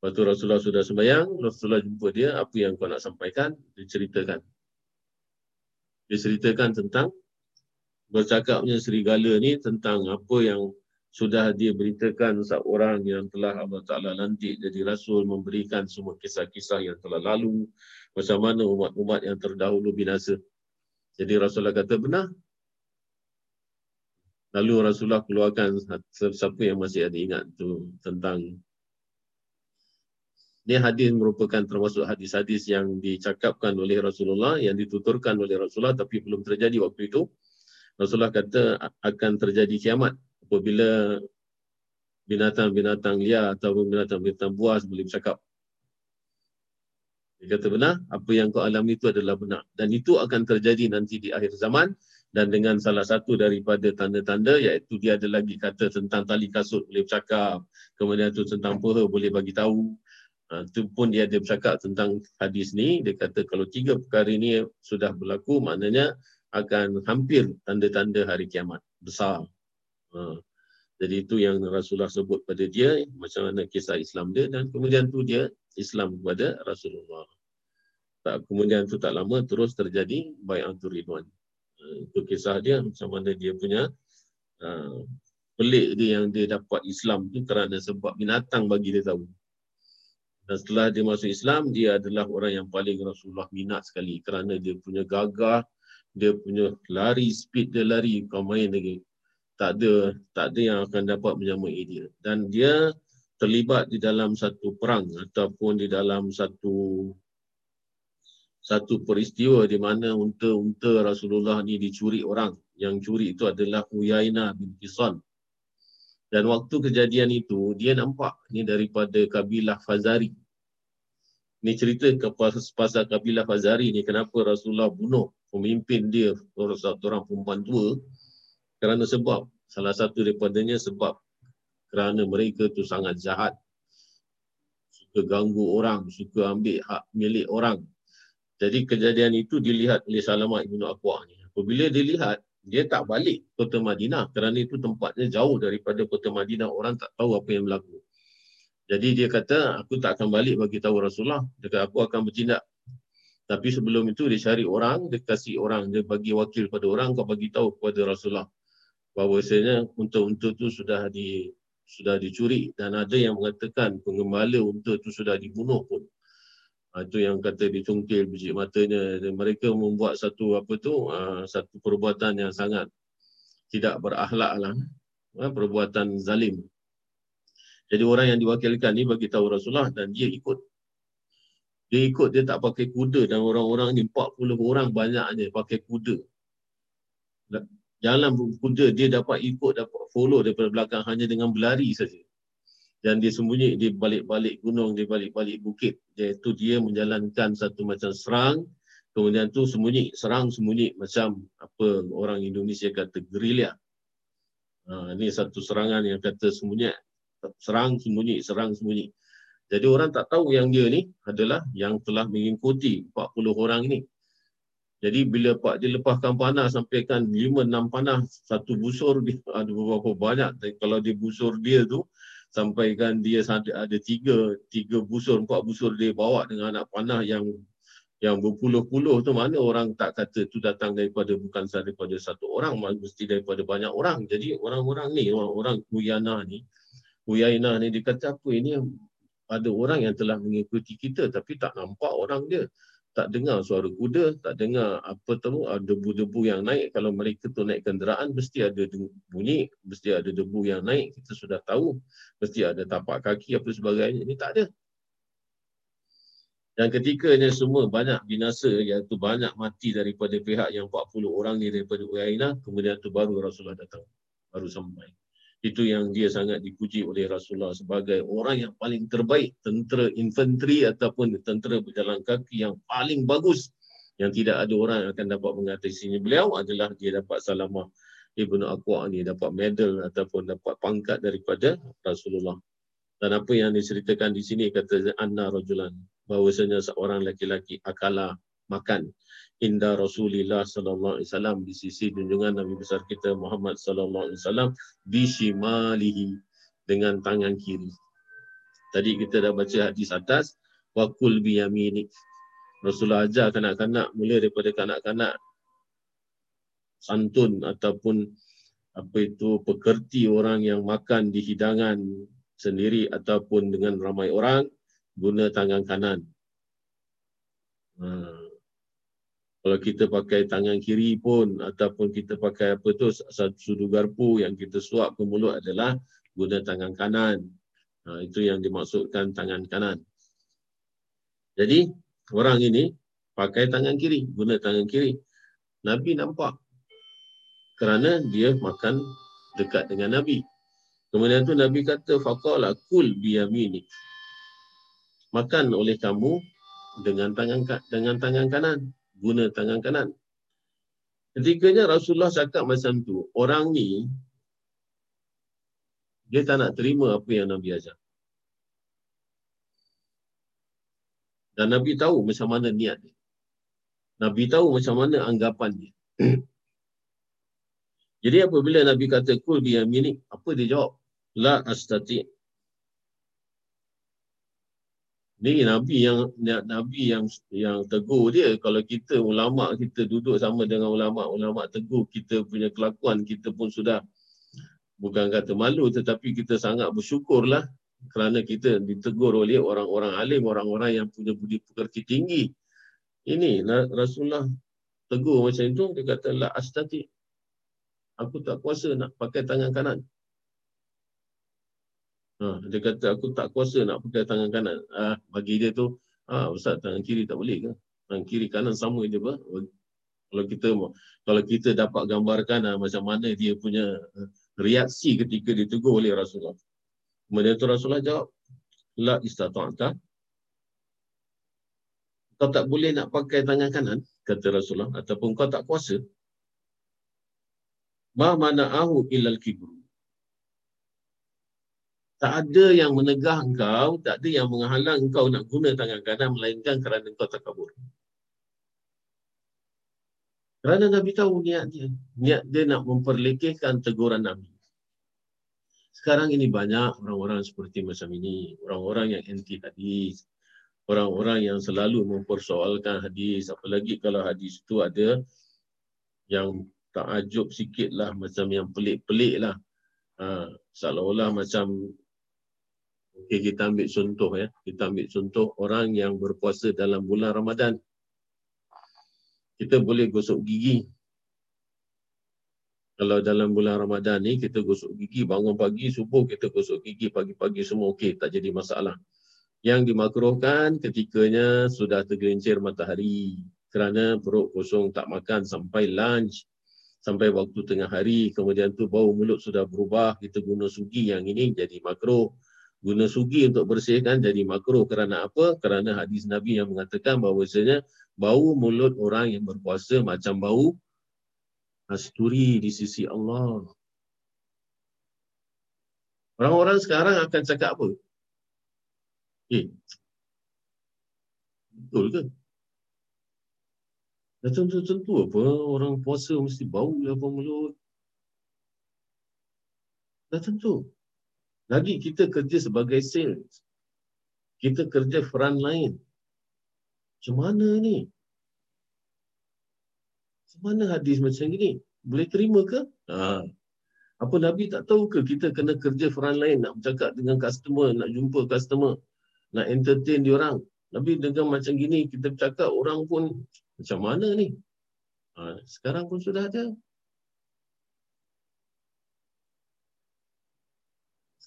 A: Waktu Rasulullah sudah semayang, Rasulullah jumpa dia, apa yang kau nak sampaikan, dia ceritakan. Dia ceritakan tentang bercakapnya serigala ni tentang apa yang sudah dia beritakan seorang yang telah Allah Ta'ala lantik jadi Rasul memberikan semua kisah-kisah yang telah lalu macam mana umat-umat yang terdahulu binasa. Jadi Rasulullah kata benar. Lalu Rasulullah keluarkan siapa yang masih ada ingat tu tentang ini hadis merupakan termasuk hadis-hadis yang dicakapkan oleh Rasulullah yang dituturkan oleh Rasulullah tapi belum terjadi waktu itu. Rasulullah kata akan terjadi kiamat apabila binatang-binatang liar atau binatang-binatang buas boleh bercakap. Dia kata benar, apa yang kau alami itu adalah benar. Dan itu akan terjadi nanti di akhir zaman. Dan dengan salah satu daripada tanda-tanda, iaitu dia ada lagi kata tentang tali kasut boleh bercakap. Kemudian itu tentang peha boleh bagi tahu. Itu ha, pun dia ada bercakap tentang hadis ni. Dia kata kalau tiga perkara ini sudah berlaku, maknanya akan hampir tanda-tanda hari kiamat besar. Ha. Jadi itu yang Rasulullah sebut pada dia macam mana kisah Islam dia dan kemudian tu dia Islam kepada Rasulullah. Tak kemudian tu tak lama terus terjadi bai'atul ridwan. Ha, itu kisah dia macam mana dia punya uh, pelik dia yang dia dapat Islam tu kerana sebab binatang bagi dia tahu. Dan setelah dia masuk Islam, dia adalah orang yang paling Rasulullah minat sekali kerana dia punya gagah, dia punya lari speed dia lari kau main lagi. Tak ada tak ada yang akan dapat menyamai dia. Dan dia terlibat di dalam satu perang ataupun di dalam satu satu peristiwa di mana unta-unta Rasulullah ni dicuri orang. Yang curi itu adalah Uyainah bin Kisan dan waktu kejadian itu dia nampak ni daripada kabilah Fazari. Ni cerita ke pasal kabilah Fazari ni kenapa Rasulullah bunuh pemimpin dia orang satu orang perempuan tua kerana sebab salah satu daripadanya sebab kerana mereka tu sangat jahat. Suka ganggu orang suka ambil hak milik orang. Jadi kejadian itu dilihat oleh Salamat Ibn Aqwa ni. Apabila dilihat dia tak balik kota Madinah kerana itu tempatnya jauh daripada kota Madinah. Orang tak tahu apa yang berlaku. Jadi dia kata aku tak akan balik bagi tahu Rasulullah. Dia kata aku akan bertindak tapi sebelum itu dia cari orang, dia kasih orang, dia bagi wakil pada orang, kau bagi tahu kepada Rasulullah bahawa sebenarnya unta-unta itu sudah di sudah dicuri dan ada yang mengatakan pengembala unta itu sudah dibunuh pun. Ha, itu yang kata dicungkil biji matanya dan mereka membuat satu apa tu uh, satu perbuatan yang sangat tidak berakhlak lah uh, perbuatan zalim. Jadi orang yang diwakilkan ni bagi tahu Rasulullah dan dia ikut dia ikut dia tak pakai kuda dan orang-orang ni 40 orang banyaknya pakai kuda. Jalan kuda dia dapat ikut dapat follow daripada belakang hanya dengan berlari saja. dan dia sembunyi di balik-balik gunung, di balik-balik bukit. Iaitu dia menjalankan satu macam serang, kemudian tu sembunyi, serang sembunyi macam apa orang Indonesia kata gerilya. Ha, ini satu serangan yang kata sembunyi, serang sembunyi, serang sembunyi. Jadi orang tak tahu yang dia ni adalah yang telah mengikuti 40 orang ini. Jadi bila Pak dia lepaskan panah sampaikan 5 6 panah satu busur dia ada beberapa banyak. Dan kalau dia busur dia tu sampaikan dia ada tiga, tiga busur, empat busur dia bawa dengan anak panah yang yang berpuluh-puluh tu mana orang tak kata tu datang daripada bukan daripada satu orang, mesti daripada banyak orang. Jadi orang-orang ni, orang-orang Uyana ni, Uyainah ni dia kata apa ini ada orang yang telah mengikuti kita tapi tak nampak orang dia tak dengar suara kuda, tak dengar apa tu ah, debu-debu yang naik. Kalau mereka tu naik kenderaan, mesti ada bunyi, mesti ada debu yang naik. Kita sudah tahu, mesti ada tapak kaki apa sebagainya. Ini tak ada. Dan ketikanya semua banyak binasa, iaitu banyak mati daripada pihak yang 40 orang ni daripada Uyainah, kemudian tu baru Rasulullah datang, baru sampai. Itu yang dia sangat dipuji oleh Rasulullah sebagai orang yang paling terbaik tentera infanteri ataupun tentera berjalan kaki yang paling bagus yang tidak ada orang yang akan dapat mengatasinya. Beliau adalah dia dapat salamah Ibnu Aqwa ni dapat medal ataupun dapat pangkat daripada Rasulullah. Dan apa yang diceritakan di sini kata anna rajulan bahawasanya seorang lelaki akala makan inda Rasulullah sallallahu alaihi wasallam di sisi junjungan Nabi besar kita Muhammad sallallahu alaihi wasallam di shimalihi dengan tangan kiri. Tadi kita dah baca hadis atas wa kul bi yaminik. Rasulullah ajar kanak-kanak mula daripada kanak-kanak santun ataupun apa itu pekerti orang yang makan di hidangan sendiri ataupun dengan ramai orang guna tangan kanan. Hmm kalau kita pakai tangan kiri pun ataupun kita pakai apa tu satu sudu garpu yang kita suap ke mulut adalah guna tangan kanan. Ha, itu yang dimaksudkan tangan kanan. Jadi orang ini pakai tangan kiri, guna tangan kiri. Nabi nampak kerana dia makan dekat dengan Nabi. Kemudian tu Nabi kata faqala kul biyamini. Makan oleh kamu dengan tangan dengan tangan kanan guna tangan kanan. Ketikanya Rasulullah cakap macam tu, orang ni dia tak nak terima apa yang Nabi ajar. Dan Nabi tahu macam mana niat dia. Nabi tahu macam mana anggapan dia. Jadi apabila Nabi kata kul dia minik, apa dia jawab? La astati ni nabi yang nabi yang yang tegur dia. Kalau kita ulama kita duduk sama dengan ulama ulama tegur kita punya kelakuan kita pun sudah bukan kata malu tetapi kita sangat bersyukurlah kerana kita ditegur oleh orang-orang alim orang-orang yang punya budi pekerti tinggi. Ini Rasulullah tegur macam itu dia kata la astati aku tak kuasa nak pakai tangan kanan Ha, dia kata aku tak kuasa nak pakai tangan kanan. Ah, bagi dia tu, ah, Ustaz tangan kiri tak boleh ke? Tangan kiri kanan sama je apa? Kalau kita kalau kita dapat gambarkan ah, macam mana dia punya ah, reaksi ketika ditegur oleh Rasulullah. Kemudian tu Rasulullah jawab, La istata'ata. Kau tak boleh nak pakai tangan kanan, kata Rasulullah. Ataupun kau tak kuasa. Ma mana'ahu ilal kibru tak ada yang menegah engkau, tak ada yang menghalang engkau nak guna tangan kanan melainkan kerana engkau takabur. Kerana Nabi tahu niat dia. Niat dia nak memperlekehkan teguran Nabi. Sekarang ini banyak orang-orang seperti macam ini. Orang-orang yang anti hadis. Orang-orang yang selalu mempersoalkan hadis. Apalagi kalau hadis itu ada yang tak ajub sikit lah. Macam yang pelik-pelik lah. Ha, seolah-olah macam Okey, kita ambil contoh ya. Kita ambil contoh orang yang berpuasa dalam bulan Ramadan. Kita boleh gosok gigi. Kalau dalam bulan Ramadan ni kita gosok gigi, bangun pagi, subuh kita gosok gigi, pagi-pagi semua okey, tak jadi masalah. Yang dimakruhkan ketikanya sudah tergelincir matahari kerana perut kosong tak makan sampai lunch sampai waktu tengah hari kemudian tu bau mulut sudah berubah kita guna sugi yang ini jadi makruh guna sugi untuk bersihkan jadi makruh kerana apa? Kerana hadis Nabi yang mengatakan bahawasanya bau mulut orang yang berpuasa macam bau asturi di sisi Allah. Orang-orang sekarang akan cakap apa? Eh, betul ke? Dah tentu-tentu apa orang puasa mesti bau lah apa mulut. Dah tentu. Lagi kita kerja sebagai sales. Kita kerja front line. Macam mana ni? Macam mana hadis macam ni? Boleh terima ke? Ha. Apa Nabi tak tahu ke kita kena kerja front line nak bercakap dengan customer, nak jumpa customer, nak entertain diorang. Nabi dengan macam gini kita bercakap orang pun macam mana ni? Ha. Sekarang pun sudah ada.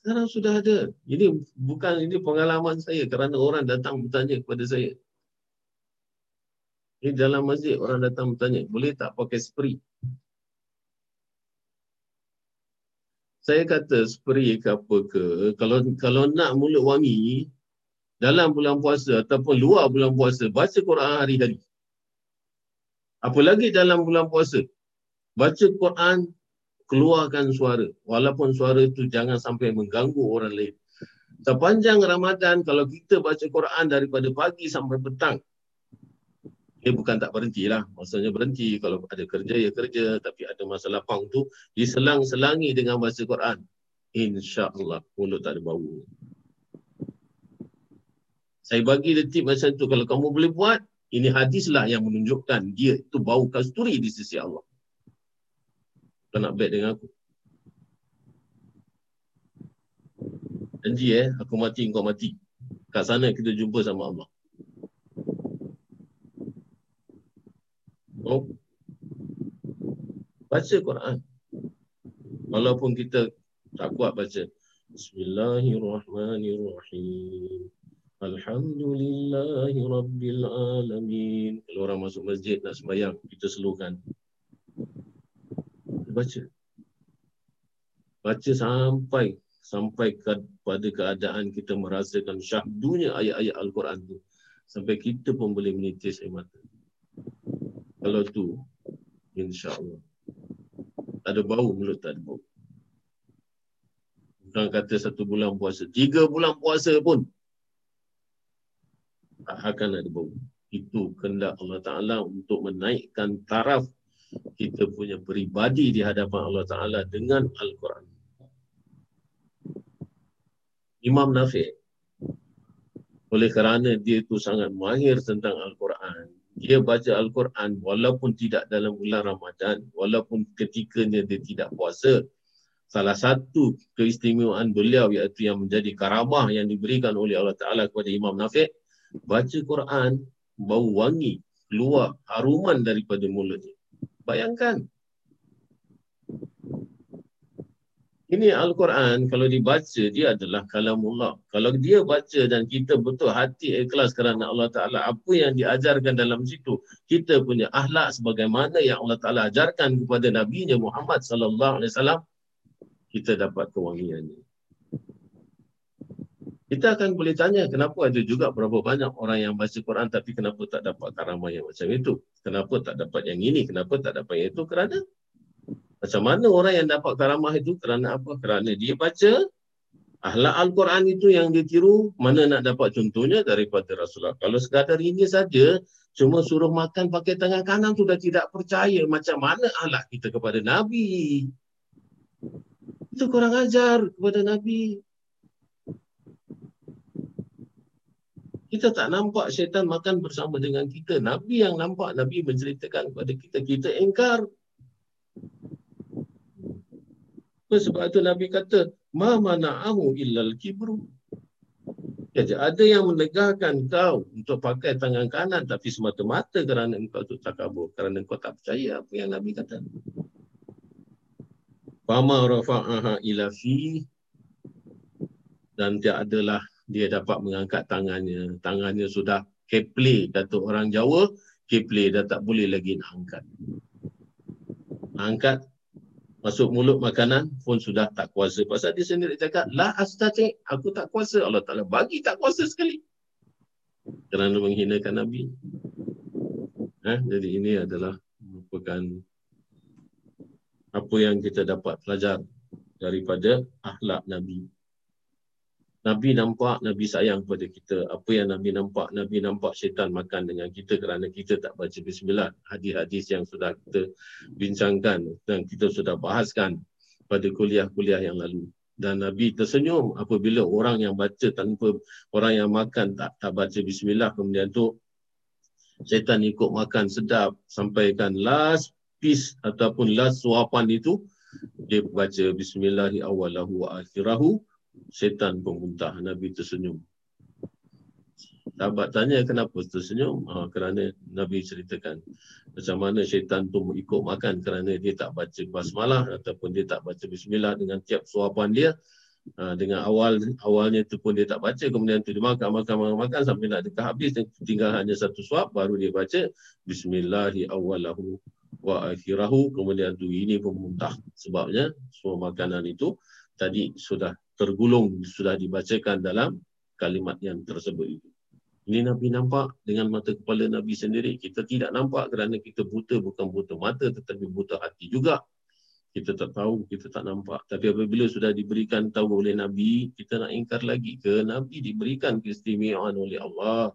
A: Sekarang sudah ada. Ini bukan ini pengalaman saya kerana orang datang bertanya kepada saya. Ini dalam masjid orang datang bertanya, boleh tak pakai spray? Saya kata spray ke apa ke, kalau kalau nak mulut wangi, dalam bulan puasa ataupun luar bulan puasa, baca Quran hari-hari. Apalagi dalam bulan puasa, baca Quran keluarkan suara. Walaupun suara itu jangan sampai mengganggu orang lain. Sepanjang Ramadan, kalau kita baca Quran daripada pagi sampai petang, dia bukan tak berhenti lah. Maksudnya berhenti kalau ada kerja, ya kerja. Tapi ada masa lapang tu, diselang-selangi dengan baca Quran. InsyaAllah, mulut tak ada bau. Saya bagi dia tip macam tu. Kalau kamu boleh buat, ini hadislah yang menunjukkan dia itu bau kasturi di sisi Allah. Kau nak bet dengan aku. Janji eh, aku mati, kau mati. Kat sana kita jumpa sama Allah. Oh. Baca Quran. Walaupun kita tak kuat baca. Bismillahirrahmanirrahim. Alhamdulillahi Rabbil Alamin. Kalau orang masuk masjid nak sembahyang, kita selukan baca. Baca sampai sampai pada keadaan kita merasakan syahdunya ayat-ayat Al-Quran tu. Sampai kita pun boleh menitis air mata. Kalau tu, insya-Allah. Tak ada bau mulut tak ada bau. Bukan kata satu bulan puasa. Tiga bulan puasa pun tak akan ada bau. Itu kendak Allah Ta'ala untuk menaikkan taraf kita punya peribadi di hadapan Allah Ta'ala dengan Al-Quran. Imam Nafi' oleh kerana dia itu sangat mahir tentang Al-Quran. Dia baca Al-Quran walaupun tidak dalam bulan Ramadan, walaupun ketikanya dia tidak puasa. Salah satu keistimewaan beliau iaitu yang menjadi karamah yang diberikan oleh Allah Ta'ala kepada Imam Nafi' baca Quran, bau wangi, keluar haruman daripada mulutnya. Bayangkan. Ini Al-Quran kalau dibaca dia adalah kalamullah. Kalau dia baca dan kita betul hati ikhlas kerana Allah Ta'ala apa yang diajarkan dalam situ. Kita punya ahlak sebagaimana yang Allah Ta'ala ajarkan kepada Nabi Muhammad Sallallahu Alaihi Wasallam kita dapat kewangiannya. Kita akan boleh tanya kenapa ada juga berapa banyak orang yang baca Quran tapi kenapa tak dapat karamah yang macam itu? Kenapa tak dapat yang ini? Kenapa tak dapat yang itu? Kerana macam mana orang yang dapat karamah itu? Kerana apa? Kerana dia baca ahlak Al-Quran itu yang dia tiru. Mana nak dapat contohnya daripada Rasulullah. Kalau sekadar ini saja, cuma suruh makan pakai tangan kanan sudah tidak percaya macam mana ahlak kita kepada Nabi. Itu kurang ajar kepada Nabi. Kita tak nampak syaitan makan bersama dengan kita. Nabi yang nampak, Nabi menceritakan kepada kita. Kita engkar. Sebab itu Nabi kata, Ma mana'ahu illal kibru. Jadi ada yang menegahkan kau untuk pakai tangan kanan tapi semata-mata kerana engkau tu tak kabur. Kerana engkau tak percaya apa yang Nabi kata. Fama rafa'aha ila fi dan dia adalah dia dapat mengangkat tangannya. Tangannya sudah keple, kata orang Jawa, keple dah tak boleh lagi nak angkat. Angkat, masuk mulut makanan pun sudah tak kuasa. Pasal dia sendiri cakap, La astati, aku tak kuasa. Allah Ta'ala bagi tak kuasa sekali. Kerana menghinakan Nabi. Eh, jadi ini adalah merupakan apa yang kita dapat pelajar daripada akhlak Nabi. Nabi nampak, Nabi sayang pada kita. Apa yang Nabi nampak? Nabi nampak syaitan makan dengan kita kerana kita tak baca bismillah. Hadis-hadis yang sudah kita bincangkan dan kita sudah bahaskan pada kuliah-kuliah yang lalu. Dan Nabi tersenyum apabila orang yang baca tanpa orang yang makan tak tak baca bismillah kemudian tu syaitan ikut makan sedap sampaikan last piece ataupun last suapan itu dia baca bismillahirrahmanirrahim wa akhirahu syaitan pun muntah. Nabi tersenyum. Sahabat tanya kenapa tersenyum? Ha, kerana Nabi ceritakan macam mana syaitan tu ikut makan kerana dia tak baca basmalah ataupun dia tak baca bismillah dengan tiap suapan dia. Ha, dengan awal awalnya tu pun dia tak baca kemudian tu dia makan makan makan, makan sampai nak dekat habis tinggal hanya satu suap baru dia baca bismillahi awalahu wa akhirahu kemudian tu ini pun muntah sebabnya semua makanan itu tadi sudah tergulung sudah dibacakan dalam kalimat yang tersebut itu. Ini Nabi nampak dengan mata kepala Nabi sendiri. Kita tidak nampak kerana kita buta bukan buta mata tetapi buta hati juga. Kita tak tahu, kita tak nampak. Tapi apabila sudah diberikan tahu oleh Nabi, kita nak ingkar lagi ke Nabi diberikan keistimewaan oleh Allah.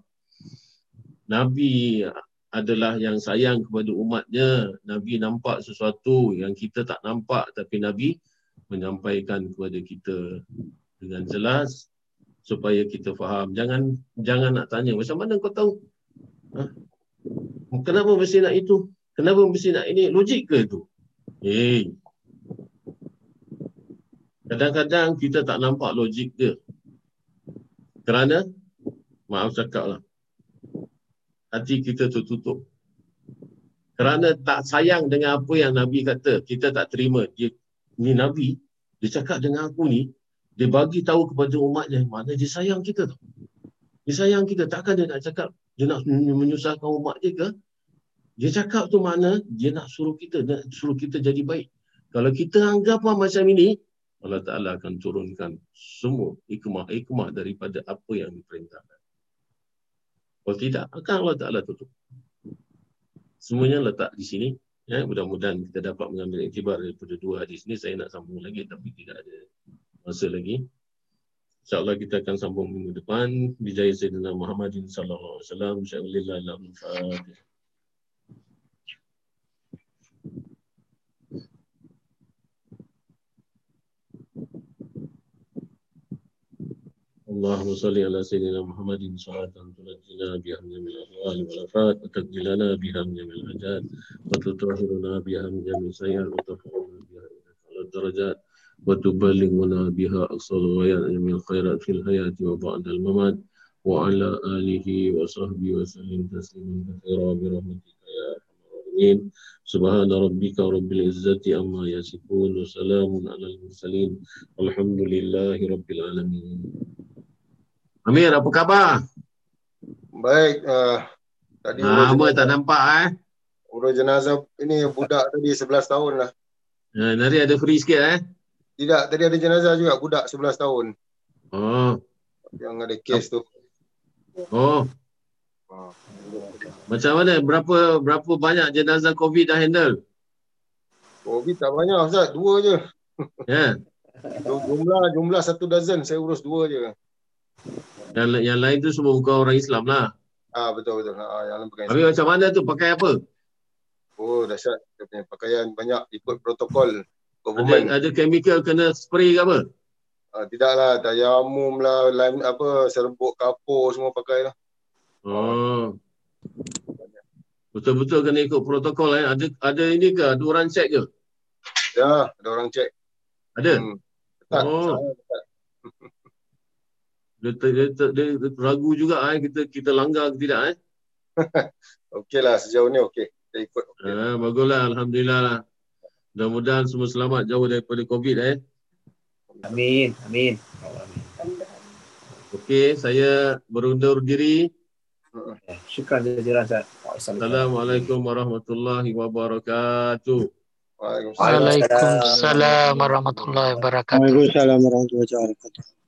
A: Nabi adalah yang sayang kepada umatnya. Nabi nampak sesuatu yang kita tak nampak tapi Nabi menyampaikan kepada kita dengan jelas supaya kita faham. Jangan jangan nak tanya macam mana kau tahu? Ha? Kenapa mesti nak itu? Kenapa mesti nak ini? Logik ke itu? Hey. Kadang-kadang kita tak nampak logik dia. Kerana maaf cakap lah. Hati kita tertutup. Kerana tak sayang dengan apa yang Nabi kata, kita tak terima. Dia ni Nabi, dia cakap dengan aku ni, dia bagi tahu kepada umatnya, mana dia sayang kita tu. Dia sayang kita, takkan dia nak cakap, dia nak menyusahkan umat dia ke? Dia cakap tu mana, dia nak suruh kita, nak suruh kita jadi baik. Kalau kita anggap macam ini, Allah Ta'ala akan turunkan semua hikmah-hikmah daripada apa yang diperintahkan. Kalau tidak, akan Allah Ta'ala tutup. Semuanya letak di sini. Ya, mudah-mudahan kita dapat mengambil iktibar daripada dua hadis ini. Saya nak sambung lagi tapi tidak ada masa lagi. InsyaAllah kita akan sambung minggu depan. Bijaya Sayyidina Muhammadin wasallam. InsyaAllah. اللهم صل على سيدنا محمد صلاة تنجينا بها من جميع الأهوال والآفات وتقضي لنا بها من جميع الحاجات وتطهرنا بها من جميع السيئات وترفعنا بها على الدرجات وتبلغنا بها أقصى الغايات من الخيرات في الحياة وبعد الممات وعلى آله وصحبه وسلم تسليما كثيرا برحمتك يا أرحم الراحمين. سبحان ربك رب العزة عما يصفون وسلام على المرسلين والحمد لله رب العالمين. Amir, apa khabar?
B: Baik. Uh,
A: tadi ha, apa tak nampak eh?
B: Urus jenazah ini budak tadi 11 tahun lah.
A: Ha, nanti ada free sikit eh?
B: Tidak, tadi ada jenazah juga budak 11 tahun.
A: Oh.
B: Yang ada kes tu.
A: Oh. Ha. Macam mana? Berapa berapa banyak jenazah COVID dah handle?
B: COVID tak banyak Ustaz, dua je.
A: Ya.
B: Yeah. jumlah jumlah satu dozen, saya urus dua je.
A: Yang, yang lain tu semua bukan orang Islam lah.
B: Ah betul betul. Ah yang lain
A: bukan Islam. Tapi macam mana tu pakai apa?
B: Oh dahsyat dia punya pakaian banyak ikut protokol
A: government. Ada, ada chemical kena spray ke apa?
B: Ah tidaklah, tayamum lah, lime apa serbuk kapur semua pakai lah.
A: Oh. Betul-betul kena ikut protokol eh. Ada ada ini ke? Ada orang cek ke?
B: Ya, ada orang cek.
A: Ada? Hmm. Tak, oh. dia, dia, dia, dia, dia ragu juga eh kita kita langgar ke tidak eh.
B: Okeylah sejauh ni okey. Kita ikut.
A: Okay. Eh, baguslah alhamdulillah lah. Mudah-mudahan semua selamat jauh daripada Covid eh.
C: Amin. Amin.
A: Okey, saya berundur diri.
C: Syukran jazilan Ustaz.
A: Assalamualaikum warahmatullahi wabarakatuh.
D: Waalaikumsalam warahmatullahi wabarakatuh.
E: Waalaikumsalam warahmatullahi wabarakatuh.